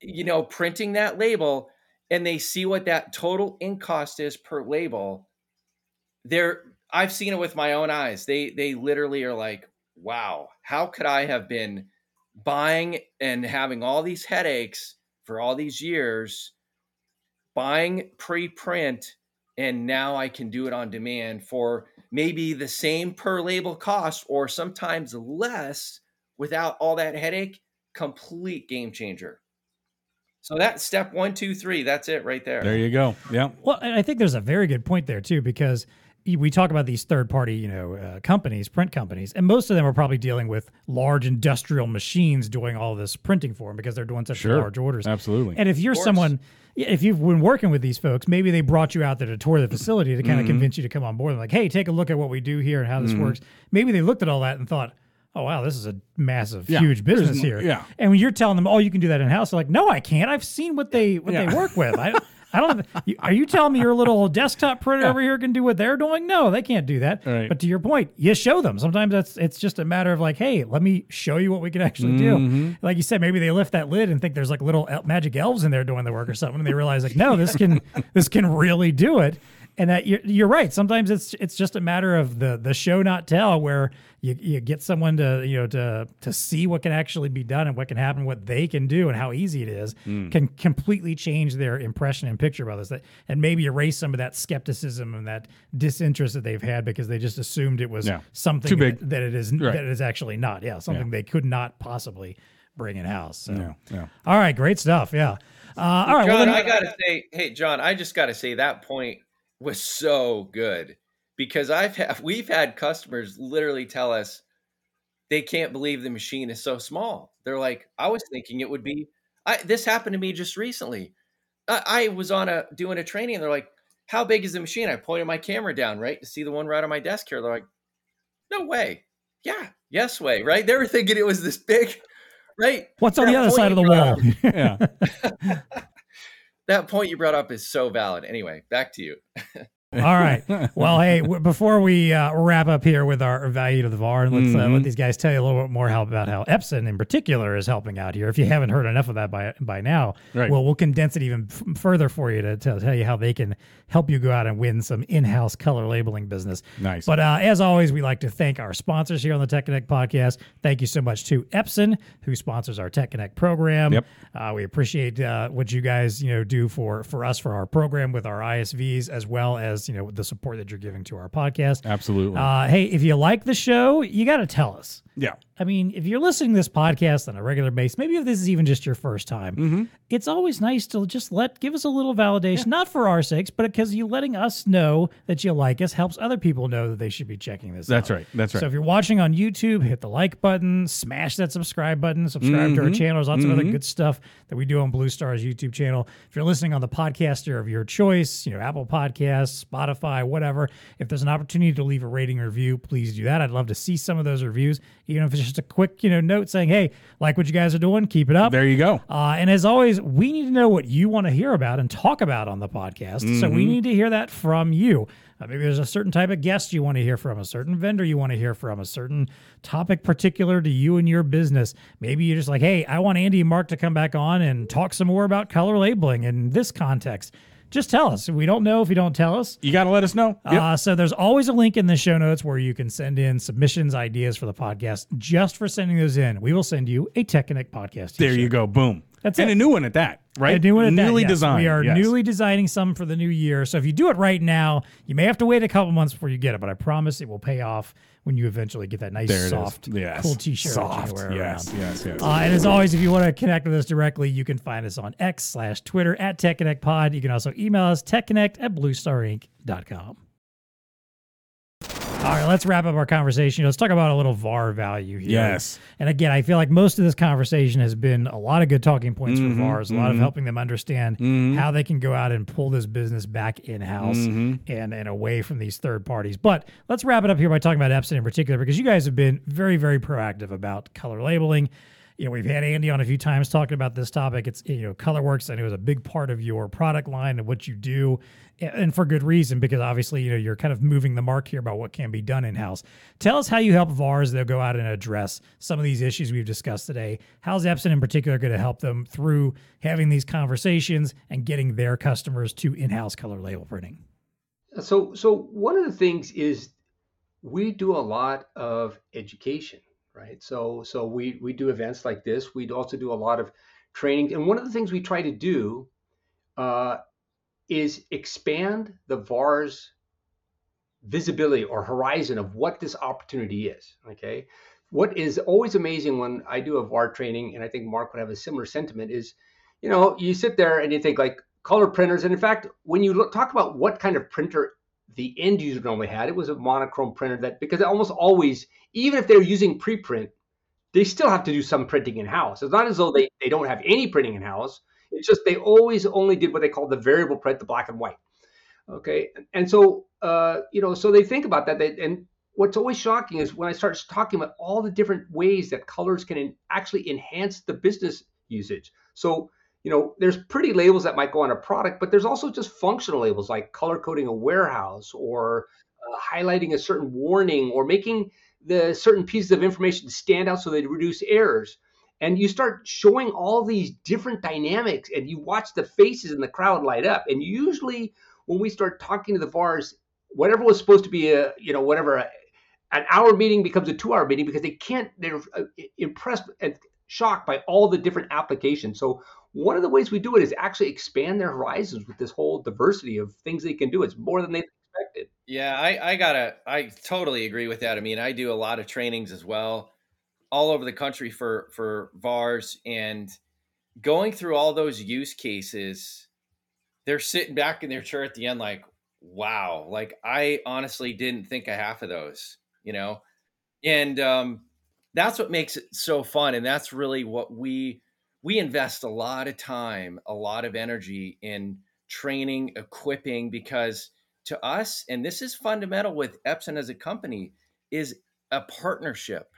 you know printing that label and they see what that total ink cost is per label they're i've seen it with my own eyes they they literally are like wow how could i have been buying and having all these headaches for all these years buying pre-print and now I can do it on demand for maybe the same per label cost or sometimes less without all that headache. Complete game changer. So that's step one, two, three. That's it right there. There you go. Yeah. Well, and I think there's a very good point there too, because we talk about these third party, you know, uh, companies, print companies, and most of them are probably dealing with large industrial machines doing all this printing for them because they're doing such Sure. large orders. Absolutely. And if you're someone, if you've been working with these folks, maybe they brought you out there to tour the facility to kind of convince you to come on board. like, hey, take a look at what we do here and how this works. Maybe they looked at all that and thought, oh wow, this is a massive, Yeah. huge business here. yeah. And when you're telling them, oh, you can do that in house, they're like, no, I can't. I've seen what they what Yeah. they work with. I. I don't. you- Are you telling me your little desktop printer over here can do what they're doing? No, they can't do that. Right. But to your point, you show them. Sometimes that's it's just a matter of like, hey, let me show you what we can actually Mm-hmm. do. Like you said, maybe they lift that lid and think there's like little el- magic elves in there doing the work or something, and they realize like, no, this can this can really do it. And that you're, you're right. Sometimes it's it's just a matter of the the show not tell, where you, you get someone to you know to to see what can actually be done and what can happen, what they can do, and how easy it is, Mm. can completely change their impression and picture about this. That and maybe erase some of that skepticism and that disinterest that they've had because they just assumed it was Yeah. something Too big. That, that it is Right. that it is actually not. Yeah, something they could not possibly bring in house. So. Yeah. Yeah. All right, great stuff. Yeah. Uh, all right. John, well, then, I gotta say, hey, John, I just gotta say that point was so good because I've had we've had customers literally tell us they can't believe the machine is so small. They're like, I was thinking it would be. I this happened to me just recently. I, I was on a doing a training, and they're like, "How big is the machine?" I pointed my camera down right to see the one right on my desk here. They're like, no way. Yeah, yes way, right? They were thinking it was this big, right? What's on the other side of the wall? yeah. That point you brought up is so valid. Anyway, back to you. All right. Well, hey, w- before we uh, wrap up here with our value to the VAR, and let's uh, Mhm. let these guys tell you a little bit more how, about how Epson in particular is helping out here. If you haven't heard enough of that by by now, Right. well, we'll condense it even f- further for you to, to tell you how they can help you go out and win some in-house color labeling business. Nice. But uh, as always, we like to thank our sponsors here on the Tech Connect podcast. Thank you so much to Epson, who sponsors our Tech Connect program. Yep. Uh, we appreciate uh, what you guys you know do for for us for our program with our ISVs as well as you know the support that you're giving to our podcast. Absolutely. Uh, hey, if you like the show, you got to tell us. yeah. I mean, if you're listening to this podcast on a regular basis, maybe if this is even just your first time, Mm-hmm. it's always nice to just let give us a little validation, not for our sakes, but because you letting us know that you like us helps other people know that they should be checking this That's out. right. That's right. So if you're watching on YouTube, hit the like button, smash that subscribe button, subscribe to our Mhm. channel. There's lots of other Mhm. good stuff that we do on BlueStar's YouTube channel. If you're listening on the podcaster of your choice, you know, Apple Podcasts, Spotify, whatever, if there's an opportunity to leave a rating review, please do that. I'd love to see some of those reviews, even if it's just a quick, you know, note saying, hey, like what you guys are doing, keep it up. there you go. Uh, and as always, we need to know what you want to hear about and talk about on the podcast. So we Mhm. need to hear that from you. Uh, maybe there's a certain type of guest you want to hear from, a certain vendor you want to hear from, a certain topic particular to you and your business. Maybe you're just like, hey, I want Andy and Mark to come back on and talk some more about color labeling in this context. Just tell us. We don't know if you don't tell us. You got to let us know. Yep. Uh, so there's always a link in the show notes where you can send in submissions, ideas for the podcast. Just for sending those in, we will send you a Tech Connect podcast. there t-shirt. you go. Boom. That's and it. a new one at that, right? A new one at that, Newly yes. designed. We are yes. newly designing some for the new year. So if you do it right now, you may have to wait a couple months before you get it, but I promise it will pay off when you eventually get that nice, There soft, Yes. cool T-shirt that you Soft. wear yes, around. yes, yes. Uh, and as always, if you want to connect with us directly, you can find us on X slash Twitter at TechConnectPod. You can also email us techconnect at bluestarinc.com. All right, let's wrap up our conversation. Let's talk about a little VAR value here. Yes. And again, I feel like most of this conversation has been a lot of good talking points Mhm, for VARs, a lot of mhm. helping them understand Mhm. how they can go out and pull this business back in house Mhm. and, and away from these third parties. But let's wrap it up here by talking about Epson in particular, because you guys have been very, very proactive about color labeling. You know, we've had Andy on a few times talking about this topic. It's, you know, ColorWorks, I know, is a big part of your product line and what you do, and for good reason, because obviously, you know, you're kind of moving the mark here about what can be done in house. Tell us how you help VARs they'll go out and address some of these issues we've discussed today. How's Epson in particular going to help them through having these conversations and getting their customers to in house color label printing? So, so one of the things is we do a lot of education, right? So, so we we do events like this. We also do a lot of training, and one of the things we try to do uh, is expand the VAR's visibility or horizon of what this opportunity is. Okay, what is always amazing when I do a VAR training, and I think Mark would have a similar sentiment, is you know you sit there and you think like color printers, and in fact, when you look, talk about what kind of printer the end user normally had, it was a monochrome printer that because almost always, even if they're using preprint, they still have to do some printing in house. It's not as though they, they don't have any printing in house. It's just they always only did what they call the variable print, the black and white. Okay, and so uh, you know, so they think about that. They, and what's always shocking is when I start talking about all the different ways that colors can en- actually enhance the business usage. So you know, there's pretty labels that might go on a product, but there's also just functional labels like color coding a warehouse or uh, highlighting a certain warning or making the certain pieces of information stand out so they reduce errors. And you start showing all these different dynamics and you watch the faces in the crowd light up. And usually when we start talking to the VARs, whatever was supposed to be a, you know, whatever, an hour meeting becomes a two hour meeting because they can't, they're uh, impressed and shocked by all the different applications. So one of the ways we do it is actually expand their horizons with this whole diversity of things they can do. It's more than they expected. Yeah, I, I gotta, I totally agree with that. I mean, I do a lot of trainings as well, all over the country for for VARs, and going through all those use cases, they're sitting back in their chair at the end, like, wow, like I honestly didn't think of half of those, you know, and um, that's what makes it so fun, and that's really what we we invest a lot of time, a lot of energy in training, equipping, because to us, and this is fundamental with Epson as a company, is a partnership.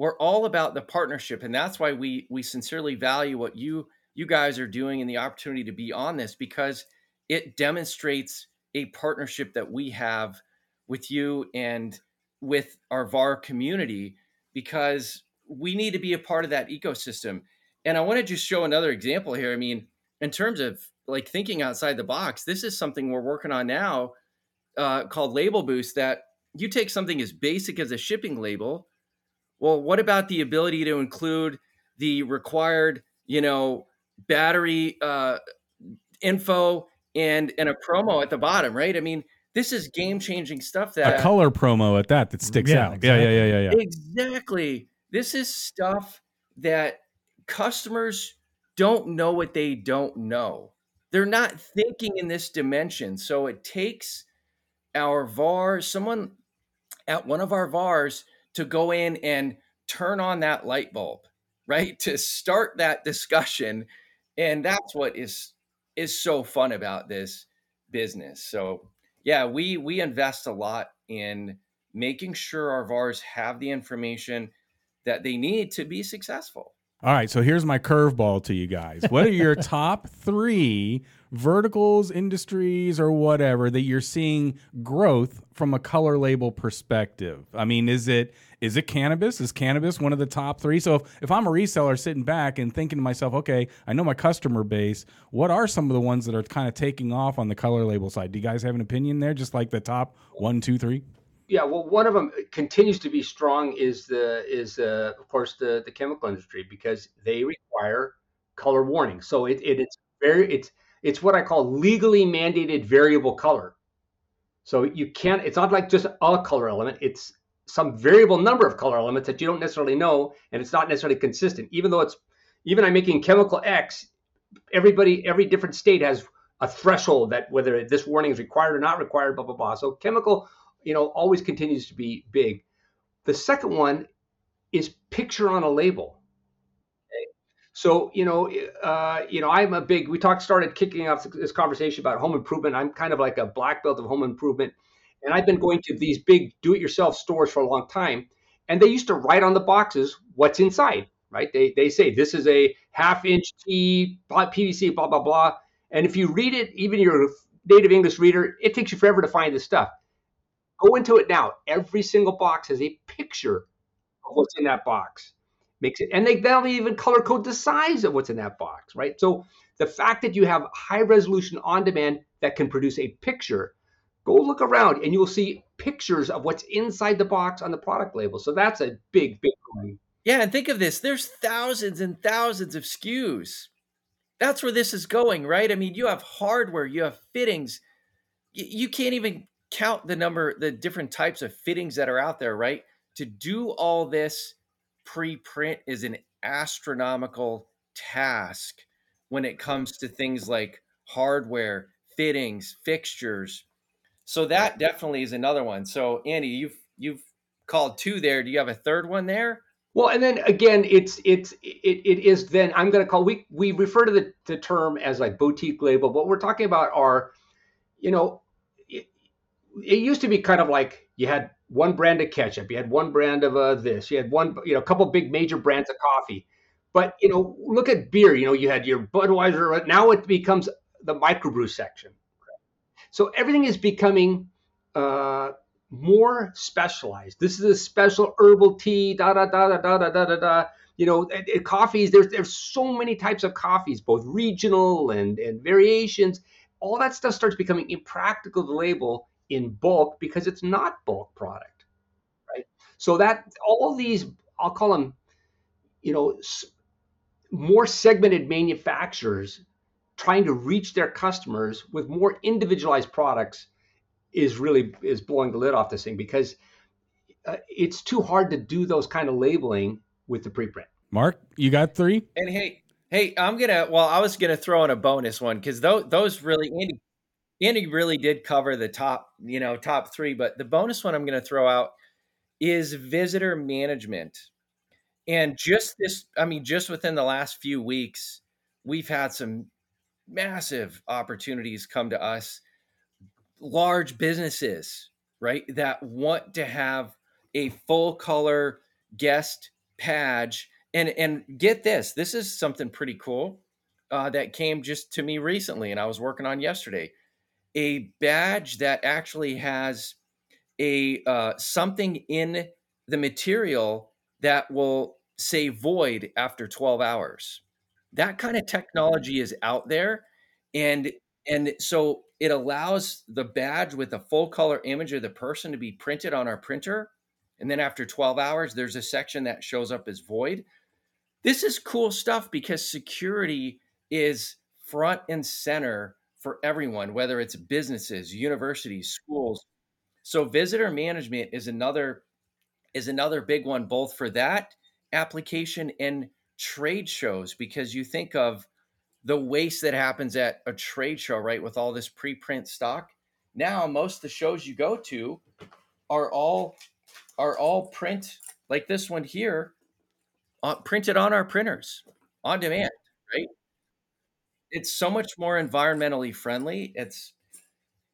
We're all about the partnership, and that's why we we sincerely value what you you guys are doing and the opportunity to be on this because it demonstrates a partnership that we have with you and with our VAR community because we need to be a part of that ecosystem. And I want to just show another example here. I mean, in terms of like thinking outside the box, this is something we're working on now uh, called Label Boost that you take something as basic as a shipping label. Well, what about the ability to include the required, you know, battery uh, info and and a promo at the bottom, right? I mean, this is game changing stuff that a color promo at that that sticks Yeah, out. exactly. Yeah, yeah, yeah, yeah, yeah. Exactly. This is stuff that customers don't know what they don't know. They're not thinking in this dimension. So it takes our VAR, someone at one of our VARs to go in and turn on that light bulb, right? To start that discussion. And that's what is is so fun about this business. So yeah, we we invest a lot in making sure our VARs have the information that they need to be successful. All right, so here's my curveball to you guys. What are your top three verticals, industries, or whatever that you're seeing growth from a color label perspective? I mean, is it is it cannabis? Is cannabis one of the top three? So if, if I'm a reseller sitting back and thinking to myself, okay, I know my customer base, what are some of the ones that are kind of taking off on the color label side? Do you guys have an opinion there? Just like the top one, two, three? Yeah, well, one of them continues to be strong is the is uh, of course the the chemical industry because they require color warning. So it, it it's very it's it's what I call legally mandated variable color. So you can't. It's not like just a color element. It's some variable number of color elements that you don't necessarily know, and it's not necessarily consistent. Even though it's even I'm making chemical X, everybody every different state has a threshold that whether this warning is required or not required. Blah blah blah. So chemical you know, always continues to be big. The second one is picture on a label. So you know, uh, you know, I'm a big. We talked, started kicking off this conversation about home improvement. I'm kind of like a black belt of home improvement, and I've been going to these big do-it-yourself stores for a long time, and they used to write on the boxes what's inside. Right? They they say this is a half-inch T PVC, blah blah blah. And if you read it, even your native English reader, it takes you forever to find this stuff. Go into it now. Every single box has a picture of what's in that box. Makes it, and they they'll even color code the size of what's in that box, right? So the fact that you have high resolution on demand that can produce a picture, go look around and you will see pictures of what's inside the box on the product label. So that's a big, big one. Yeah, and think of this there's thousands and thousands of SKUs. That's where this is going, right? I mean, you have hardware, you have fittings. You can't even count the number, the different types of fittings that are out there, right? To do all this pre print is an astronomical task when it comes to things like hardware, fittings, fixtures. So that definitely is another one. So Andy, you've you've called two there. Do you have a third one there? Well, and then again, it's it's it, it is then I'm going to call we we refer to the, the term as like boutique label. What we're talking about are, you know, it, it used to be kind of like you had one brand of ketchup, you had one brand of uh, this, you had one, you know, a couple big major brands of coffee. But you know, look at beer. You know, you had your Budweiser. Now it becomes the microbrew section. So everything is becoming uh, more specialized. This is a special herbal tea. Da da da da da da da da. da. You know, coffees. There's there's so many types of coffees, both regional and and variations. All that stuff starts becoming impractical to label in bulk because it's not bulk product, right? So that all these, I'll call them, you know, more segmented manufacturers trying to reach their customers with more individualized products is really is blowing the lid off this thing because uh, it's too hard to do those kind of labeling with the preprint. Mark, you got three? And hey, hey, I'm gonna. Well, I was gonna throw in a bonus one because those those really Andy Andy really did cover the top, you know, top three. But the bonus one I'm gonna throw out is visitor management. And just this, I mean, just within the last few weeks, we've had some massive opportunities come to us. Large businesses, right, that want to have a full color guest badge. And and get this, this is something pretty cool uh, that came just to me recently, and I was working on yesterday. A badge that actually has a uh, something in the material that will say void after 12 hours. That kind of technology is out there and and so it allows the badge with a full color image of the person to be printed on our printer and then after 12 hours there's a section that shows up as void. This is cool stuff because security is front and center for everyone whether it's businesses, universities, schools. So visitor management is another is another big one both for that application and trade shows because you think of the waste that happens at a trade show, right? With all this preprint stock. Now, most of the shows you go to are all are all print like this one here, uh, printed on our printers on demand, right? It's so much more environmentally friendly. It's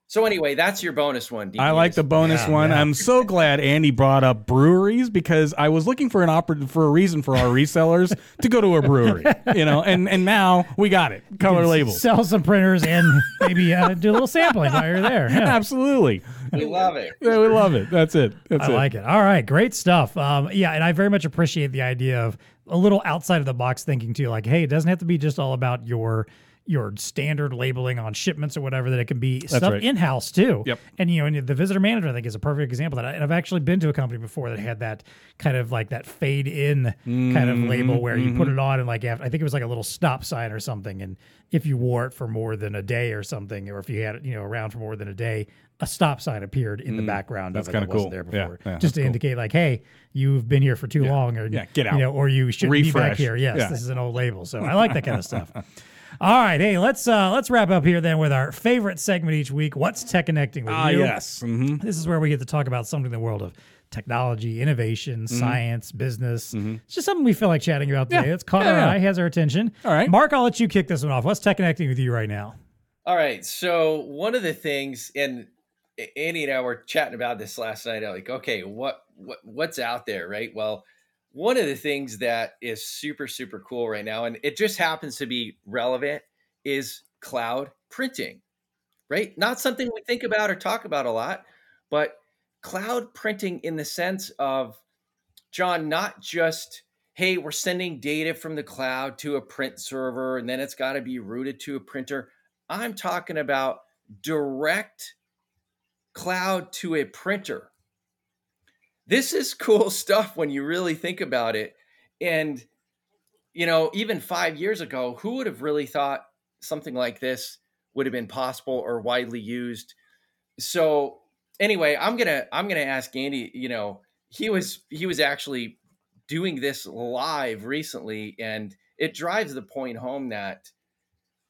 so anyway, that's your bonus one. I like the bonus Yeah, one. yeah. I'm so glad Andy brought up breweries because I was looking for an oppor- for a reason for our resellers to go to a brewery, you know, and and now we got it. Color labels. Sell some printers and maybe uh, do a little sampling while you're there. Yeah. Absolutely. We love it. Yeah, we love it. That's it. That's I it. like it. All right, great stuff. Um, yeah, and I very much appreciate the idea of a little outside of the box thinking too. Like, hey, it doesn't have to be just all about your your standard labeling on shipments or whatever. That it can be stuff right. in house too. Yep. And you know, and the visitor manager I think is a perfect example of that. And I've actually been to a company before that had that kind of like that fade in kind of label where you put mm-hmm. it on and like after, I think it was like a little stop sign or something. And if you wore it for more than a day or something, or if you had it you know around for more than a day, a stop sign appeared in the mm. background. that's that kinda wasn't cool. There before, yeah, just to cool. indicate like, hey, you've been here for too long, or Yeah, get You out. know, or you shouldn't be back here. Yes, Yeah. this is an old label. So I like that kind of stuff. All right, hey, let's uh let's wrap up here then with our favorite segment each week. What's tech connecting with Ah, you? yes. hmm This is where we get to talk about something in the world of technology, innovation, Mm-hmm. science, business. It's just something we feel like chatting about today. Yeah. It's caught Yeah, our yeah. eye, has our attention. All right. Mark, I'll let you kick this one off. What's tech connecting with you right now? All right. So one of the things, and Andy and I were chatting about this last night. Like, okay, what what what's out there, right? Well, one of the things that is super super cool right now, and it just happens to be relevant, is cloud printing, right? Not something we think about or talk about a lot, but cloud printing in the sense of John, not just hey, we're sending data from the cloud to a print server, and then it's got to be routed to a printer. I'm talking about direct cloud to a printer. This is cool stuff when you really think about it. And, you know, even five years ago, who would have really thought something like this would have been possible or widely used? So anyway, I'm gonna I'm gonna ask Andy, you know, he was he was actually doing this live recently, and it drives the point home that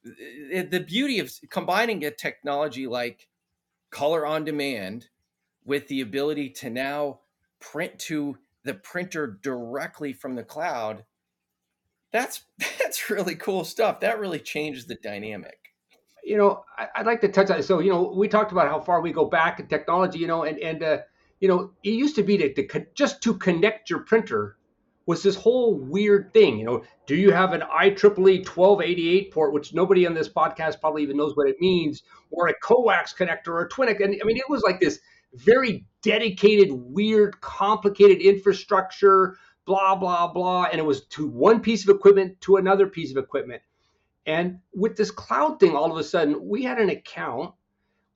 the beauty of combining a technology like color on demand with the ability to now print to the printer directly from the cloud that's that's really cool stuff that really changes the dynamic you know, I, I'd like to touch on. So, you know, we talked about how far we go back in technology. You know, and and uh, you know, it used to be to, to just to connect your printer was this whole weird thing. You know, do you have an IEEE 1288 port, which nobody on this podcast probably even knows what it means, or a coax connector or a Twinax? And I mean, it was like this very dedicated, weird, complicated infrastructure. Blah blah blah, and it was to one piece of equipment to another piece of equipment. And with this cloud thing, all of a sudden, we had an account.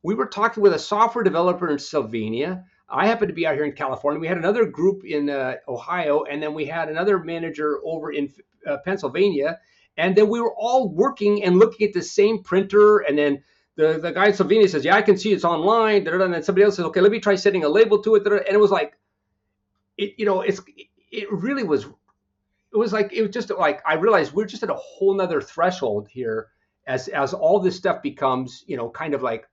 We were talking with a software developer in Sylvania. I happened to be out here in California. We had another group in uh, Ohio, and then we had another manager over in uh, Pennsylvania. And then we were all working and looking at the same printer. And then the, the guy in Sylvania says, Yeah, I can see it's online. And then somebody else says, Okay, let me try setting a label to it. And it was like, it, you know, it's it really was it was like it was just like I realized we're just at a whole nother threshold here as as all this stuff becomes, you know, kind of like,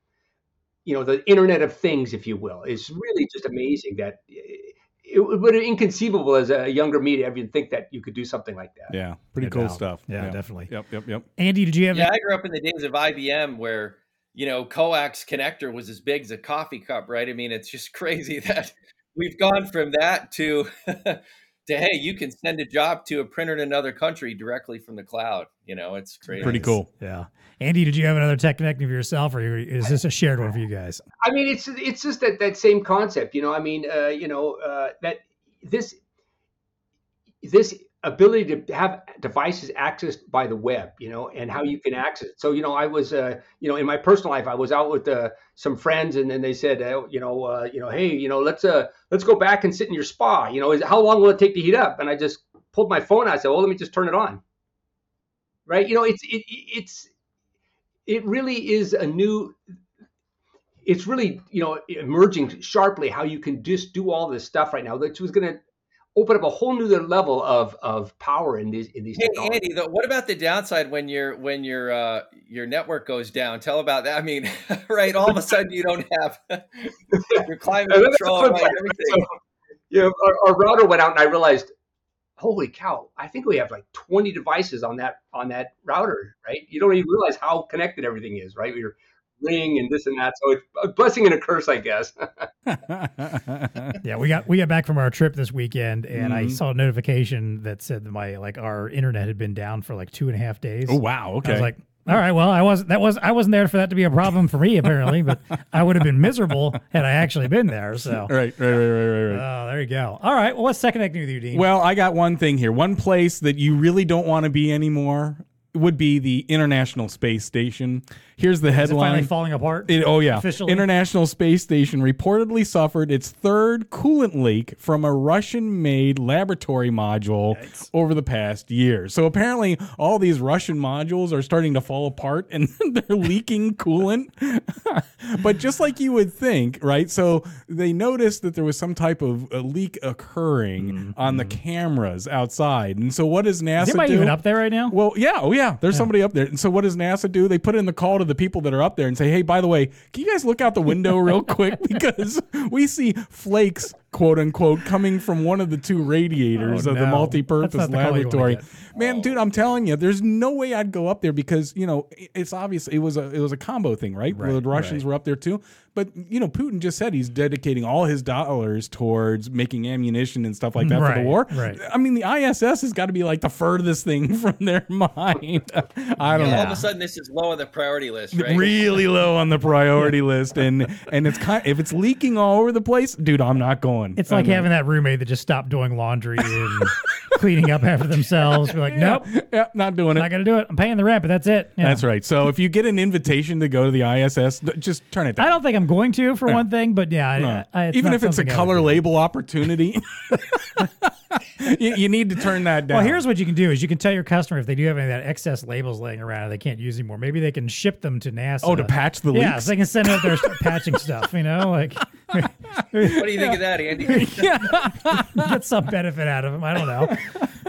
you know, the Internet of Things, if you will. It's really just amazing that it, it would be inconceivable as a younger me to even think that you could do something like that. Yeah, pretty No cool doubt. stuff. Yeah, definitely. Yep, yep, yep. Andy, did you have yeah i grew up in the days of ibm where you know coax connector was as big as a coffee cup right i mean it's just crazy that we've gone from that to to hey, you can send a job to a printer in another country directly from the cloud. You know, it's crazy. Pretty cool. Yeah. Andy, did you have another tech connect of yourself, or is this a shared one for you guys? I mean, it's it's just that that same concept, you know. I mean, uh, you know, uh, that this this ability to have devices accessed by the web, you know, and how you can access it. So, you know, I was, uh, you know, in my personal life, I was out with uh, some friends, and then they said, uh, you know, uh, you know, hey, you know, let's uh, let's go back and sit in your spa. You know, is how long will it take to heat up? And I just pulled my phone out. I said, well, let me just turn it on. Right? You know, it's it, it's it really is a new it's really you know emerging sharply how you can just do all this stuff right now that was going to open up a whole new level of of power in these in these hey andy what about the downside when your when your uh your network goes down? Tell about that. I mean right all of a sudden you don't have your climate control right, everything. So, you know, our, our router went out and i realized holy cow i think we have like 20 devices on that on that router right? You don't even realize how connected everything is right? We're ring and this and that so it's a blessing and a curse i guess yeah we got we got back from our trip this weekend and mm-hmm. i saw a notification that said that my like our internet had been down for like two and a half days oh wow okay i was like all right. Well, I wasn't. That was. I wasn't there for that to be a problem for me, apparently. but I would have been miserable had I actually been there. So. Right. Right. Right. Right. Right. Oh, there you go. All right. Well, what's tech connecting with you, Dean? Well, I got one thing here. One place that you really don't want to be anymore would be the International Space Station. Here's the headline. finally falling apart. It, oh yeah. Officially? International Space Station reportedly suffered its third coolant leak from a Russian-made laboratory module Yikes. over the past year. So apparently, all these Russian modules are starting to fall apart and they're leaking coolant. but just like you would think, right? So they noticed that there was some type of leak occurring mm-hmm. on the cameras outside. And so what does NASA Is anybody do? even up there right now? Well, yeah, oh yeah, there's yeah. somebody up there. And so what does NASA do? They put in the call to the people that are up there and say, hey, by the way, can you guys look out the window real quick? Because we see flakes quote unquote coming from one of the two radiators oh, of no. the multi-purpose laboratory. Man, oh. dude, I'm telling you, there's no way I'd go up there because you know it's obvious it was a it was a combo thing, right? right the Russians right. were up there too, but you know Putin just said he's dedicating all his dollars towards making ammunition and stuff like that right, for the war. Right. I mean, the ISS has got to be like the furthest thing from their mind. I don't yeah, know. All of a sudden, this is low on the priority list, right? Really low on the priority list, and and it's kind if it's leaking all over the place, dude, I'm not going. It's like having that roommate that just stopped doing laundry and cleaning up after themselves. We're like, nope, yeah, not doing it. Not gonna do it. I'm paying the rent, but that's it. Yeah. That's right. So if you get an invitation to go to the ISS, just turn it down. I don't think I'm going to for one thing, but yeah, no. I, I, even if it's a color label opportunity, you, you, need to turn that down. Well, here's what you can do: is you can tell your customer if they do have any of that excess labels laying around and they can't use anymore, maybe they can ship them to NASA. Oh, to patch the leaks. Yeah, so they can send out their patching stuff. You know, like. what do you think of that, Andy? Get some benefit out of them. I don't know.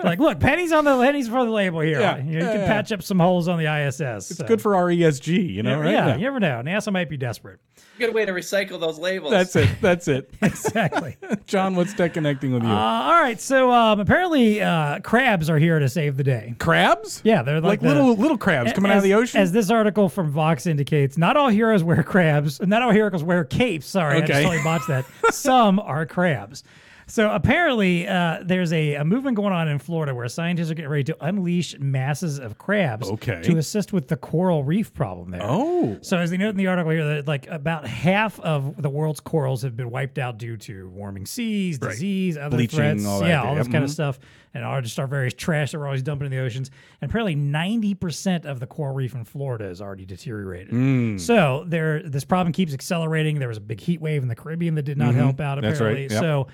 Like, look, pennies on the pennies for the label here. Yeah. You, can yeah. patch up some holes on the ISS. It's so. good for our ESG, you know, yeah, right? Yeah, you never know. NASA might be desperate. Good way to recycle those labels. That's it. That's it. exactly. John, what's tech connecting with you? Uh, all right. So um, apparently, uh, crabs are here to save the day. Crabs? Yeah, they're like, like the, little little crabs coming as, out of the ocean. As this article from Vox indicates, not all heroes wear crabs. and Not all heroes wear capes. Sorry, okay. I just totally botched that. Some are crabs. So apparently, uh, there's a, a, movement going on in Florida where scientists are getting ready to unleash masses of crabs okay. to assist with the coral reef problem there. Oh, so as they note in the article here, that like about half of the world's corals have been wiped out due to warming seas, right. disease, other Bleaching, threats, all yeah, all this mm-hmm. kind of stuff, and all just our various trash that we're always dumping in the oceans. And apparently, ninety percent of the coral reef in Florida is already deteriorated. Mm. So there, this problem keeps accelerating. There was a big heat wave in the Caribbean that did not mm-hmm. help out. Apparently, right. yep. so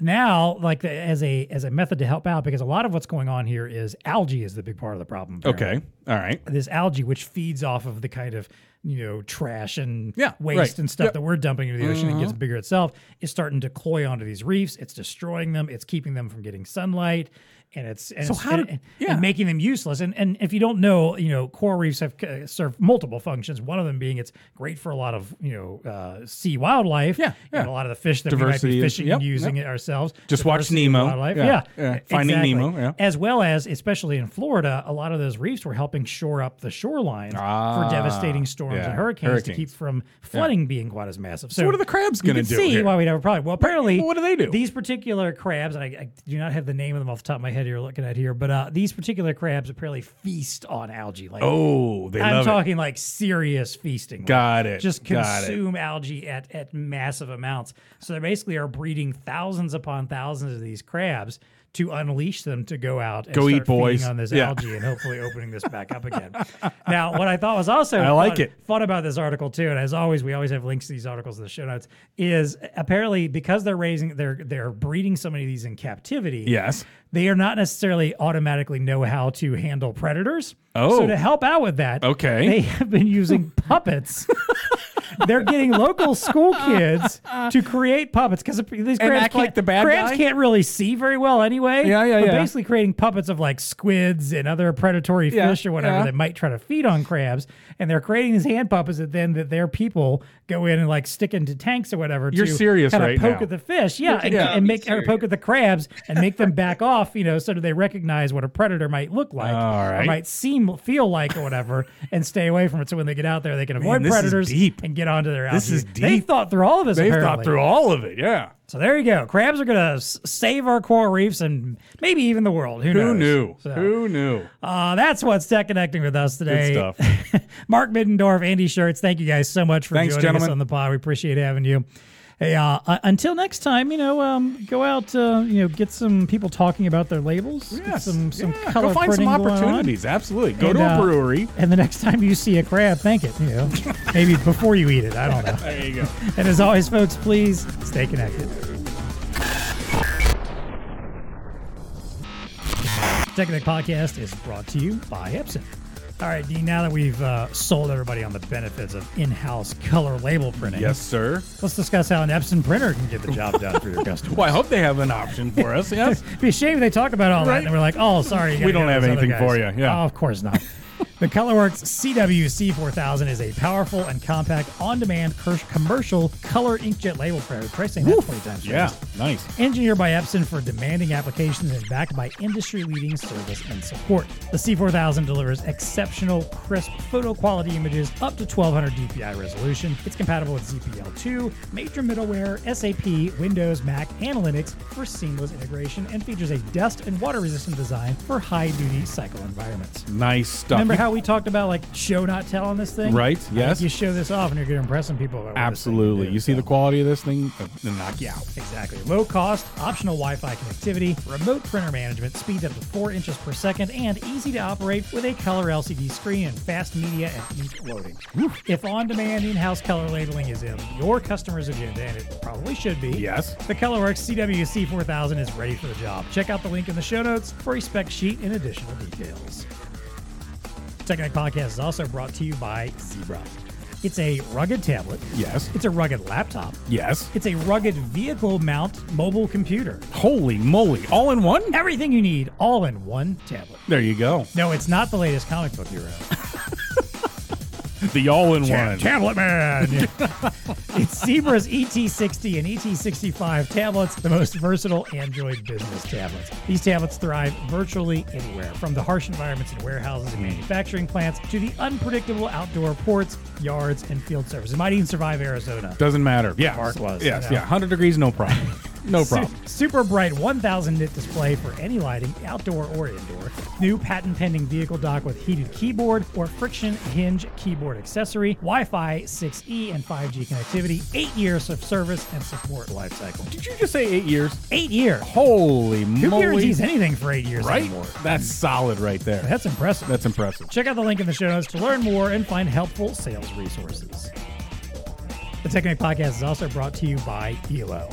now like as a as a method to help out because a lot of what's going on here is algae is the big part of the problem apparently. okay all right this algae which feeds off of the kind of you know trash and yeah, waste right. and stuff yep. that we're dumping into the ocean uh-huh. and gets bigger itself is starting to cloy onto these reefs it's destroying them it's keeping them from getting sunlight and it's and, So it's, how do- and, and yeah. making them useless. And and if you don't know, you know, coral reefs have uh, served multiple functions. One of them being it's great for a lot of you know uh, sea wildlife. Yeah, and yeah. a lot of the fish that Diversity we is- might be fishing yep, and using yep. it ourselves. Just watch Diversity of Nemo. wildlife. Yeah, Yeah, yeah. Finding exactly. Nemo, yeah. As well as, especially in Florida, a lot of those reefs were helping shore up the shoreline Ah, for devastating storms yeah, and hurricanes, to keep from flooding being quite as massive. So, what are the crabs gonna can do See here? why we'd have a problem. Well, apparently, Well, what do they do? These particular crabs, and I, I do not have the name of them off the top of my head here, looking at here, but uh, these particular crabs apparently feast on algae. Like, Oh, they I'm love it. talking like serious feasting. Like, Got it. Just Got it. consume algae at, at massive amounts. So they basically are breeding thousands upon thousands of these crabs to unleash them to go out and Go start eat, boys. on this Yeah. algae and hopefully opening this back up again. Now, what I thought was also I like fun, it. fun about this article too, and as always, we always have links to these articles in the show notes. Is apparently because they're raising, they're they're breeding so many of these in captivity. Yes. They are not necessarily automatically know how to handle predators. Oh. So to help out with that, Okay. they have been using puppets. They're getting local school kids to create puppets because these crabs act can't- the bad crabs guy? can't really see very well anyway. Yeah, yeah, but yeah. Basically, creating puppets of like squids and other predatory Yeah, fish or whatever yeah. that might try to feed on crabs, and they're creating these hand puppets that then that their people go in and like stick into tanks or whatever. You're to serious kinda right poke now. at the fish, yeah, and, Yeah. and make or poke at the crabs and make them back off, you know, so that they recognize what a predator might look like All or might seem feel like or whatever, and stay away from it. So when they get out there, they can avoid this is predators deep. and get onto their. This algae. is They thought through all of this. They've thought through all of it. Yeah. So there you go. Crabs are gonna s- save our coral reefs and maybe even the world. Who, Who knows? knew? So, Who knew? uh, that's what's tech connecting with us today. stuff. Mark Middendorf, Andy Scherz. Thank you guys so much for Thanks, joining us on the pod. We appreciate having you. Hey, uh, uh, until next time, you know, um, go out, uh, you know, get some people talking about their labels. Yes. some some Yeah, color Go find some printing going on. opportunities. Absolutely. Go And, to a uh, brewery. And the next time you see a crab, thank it. You know, maybe before you eat it. I don't know. There you go. And as always, folks, please stay connected. TEConnect Podcast is brought to you by Epson. All right, Dean, now that we've uh, sold everybody on the benefits of in house color label printing, Yes, sir. let's discuss how an Epson printer can get the job done for your customers. Well, I hope they have an option for us. Yes. It'd be a shame if they talk about all that and we're like, oh, sorry. We don't have anything for you. Yeah. Oh, of course not. the ColorWorks CWC4000 is a powerful and compact on-demand commercial color inkjet label printer. Try saying that 20 times. Yeah. fast. Nice. Engineered by Epson for demanding applications and backed by industry-leading service and support. The C4000 delivers exceptional, crisp photo quality images up to 1200 DPI resolution. It's compatible with ZPL2, major middleware, SAP, Windows, Mac, and Linux for seamless integration, and features a dust and water-resistant design for high-duty cycle environments. Nice stuff. Remember You- how we talked about like show not tell on this thing? Right, I think yes. You show this off and you're going to impress some people. About what this thing can Absolutely. do. You see So- the quality of this thing? uh, It'll knock you out. Exactly. Low cost, optional Wi Fi connectivity, remote printer management, speeds up to 4 inches per second, and easy to operate with a color LCD screen and fast media and ink loading. If on demand in house color labeling is in your customer's agenda, and it probably should be, Yes. the ColorWorks CWC 4000 is ready for the job. Check out the link in the show notes for a spec sheet and additional details. TEConnect Podcast is also brought to you by Zebra. It's a rugged tablet. Yes. It's a rugged laptop. Yes. It's a rugged vehicle mount mobile computer. Holy moly. All in one? Everything you need all in one tablet. There you go. No, it's not the latest comic book you read. The all in one. Tablet Man. it's Zebra's ET60 and ET65 tablets, the most versatile Android business tablets. These tablets thrive virtually anywhere, from the harsh environments in warehouses and hmm. manufacturing plants to the unpredictable outdoor ports, yards, and field services. It might even survive Arizona. Doesn't matter. Yeah. Mark was, Yes. you know. Yeah. 100 degrees, no problem. No Su- problem. super bright 1000 nit display for any lighting, outdoor or indoor. New patent pending vehicle dock with heated keyboard or friction hinge keyboard accessory. Wi Fi 6E and 5G connectivity. Eight years of service and support lifecycle. Did you just say eight years? Eight years. Holy Who moly. Who guarantees anything for eight years Right? anymore? That's solid right there. That's impressive. That's impressive. Check out the link in the show notes to learn more and find helpful sales resources. The TEConnect Podcast is also brought to you by ELO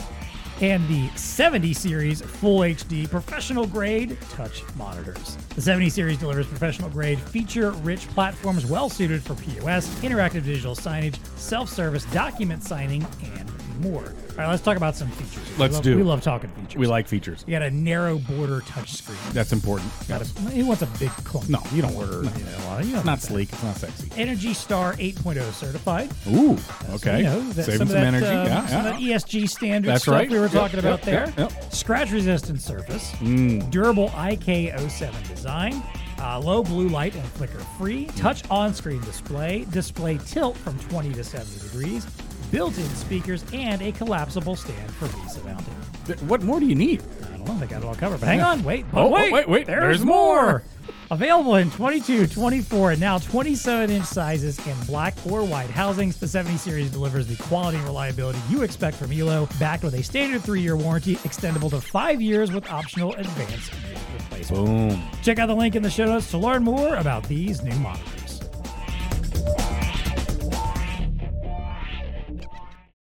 and the 70 series full HD professional grade touch monitors. The 70 series delivers professional grade feature rich platforms well suited for POS, interactive digital signage, self service document signing, and more. All right, let's talk about some features. Let's love- do. We love talking features. We like features. You got a narrow border touchscreen. That's important. Got Yes. a, he wants a big clunky No, you don't border. want- no. You know, a lot of- you don't It's not sleek. It's not sexy. Energy Star 8.0 certified. Ooh, So, okay. you know, that- Saving some, some, that, energy. uh, yeah, some yeah. of that ESG standard That's stuff right. we were Yep, talking yep, about there. yep, yep. Scratch resistant surface. Mm. Durable IK07 design. Uh, low blue light and flicker free. Touch on screen display. Display tilt from 20 to 70 degrees. Built in speakers and a collapsible stand for VESA mounting. What more do you need? I don't know. They got it all covered. But hang on. Wait. But Oh, oh, wait. wait, wait, There's, there's more. more. Available in 22, 24, and now 27 inch sizes in black or white housings. The 70 series delivers the quality and reliability you expect from Elo, backed with a standard three year warranty, extendable to five years with optional advanced replacement. Boom. Check out the link in the show notes to learn more about these new monitors.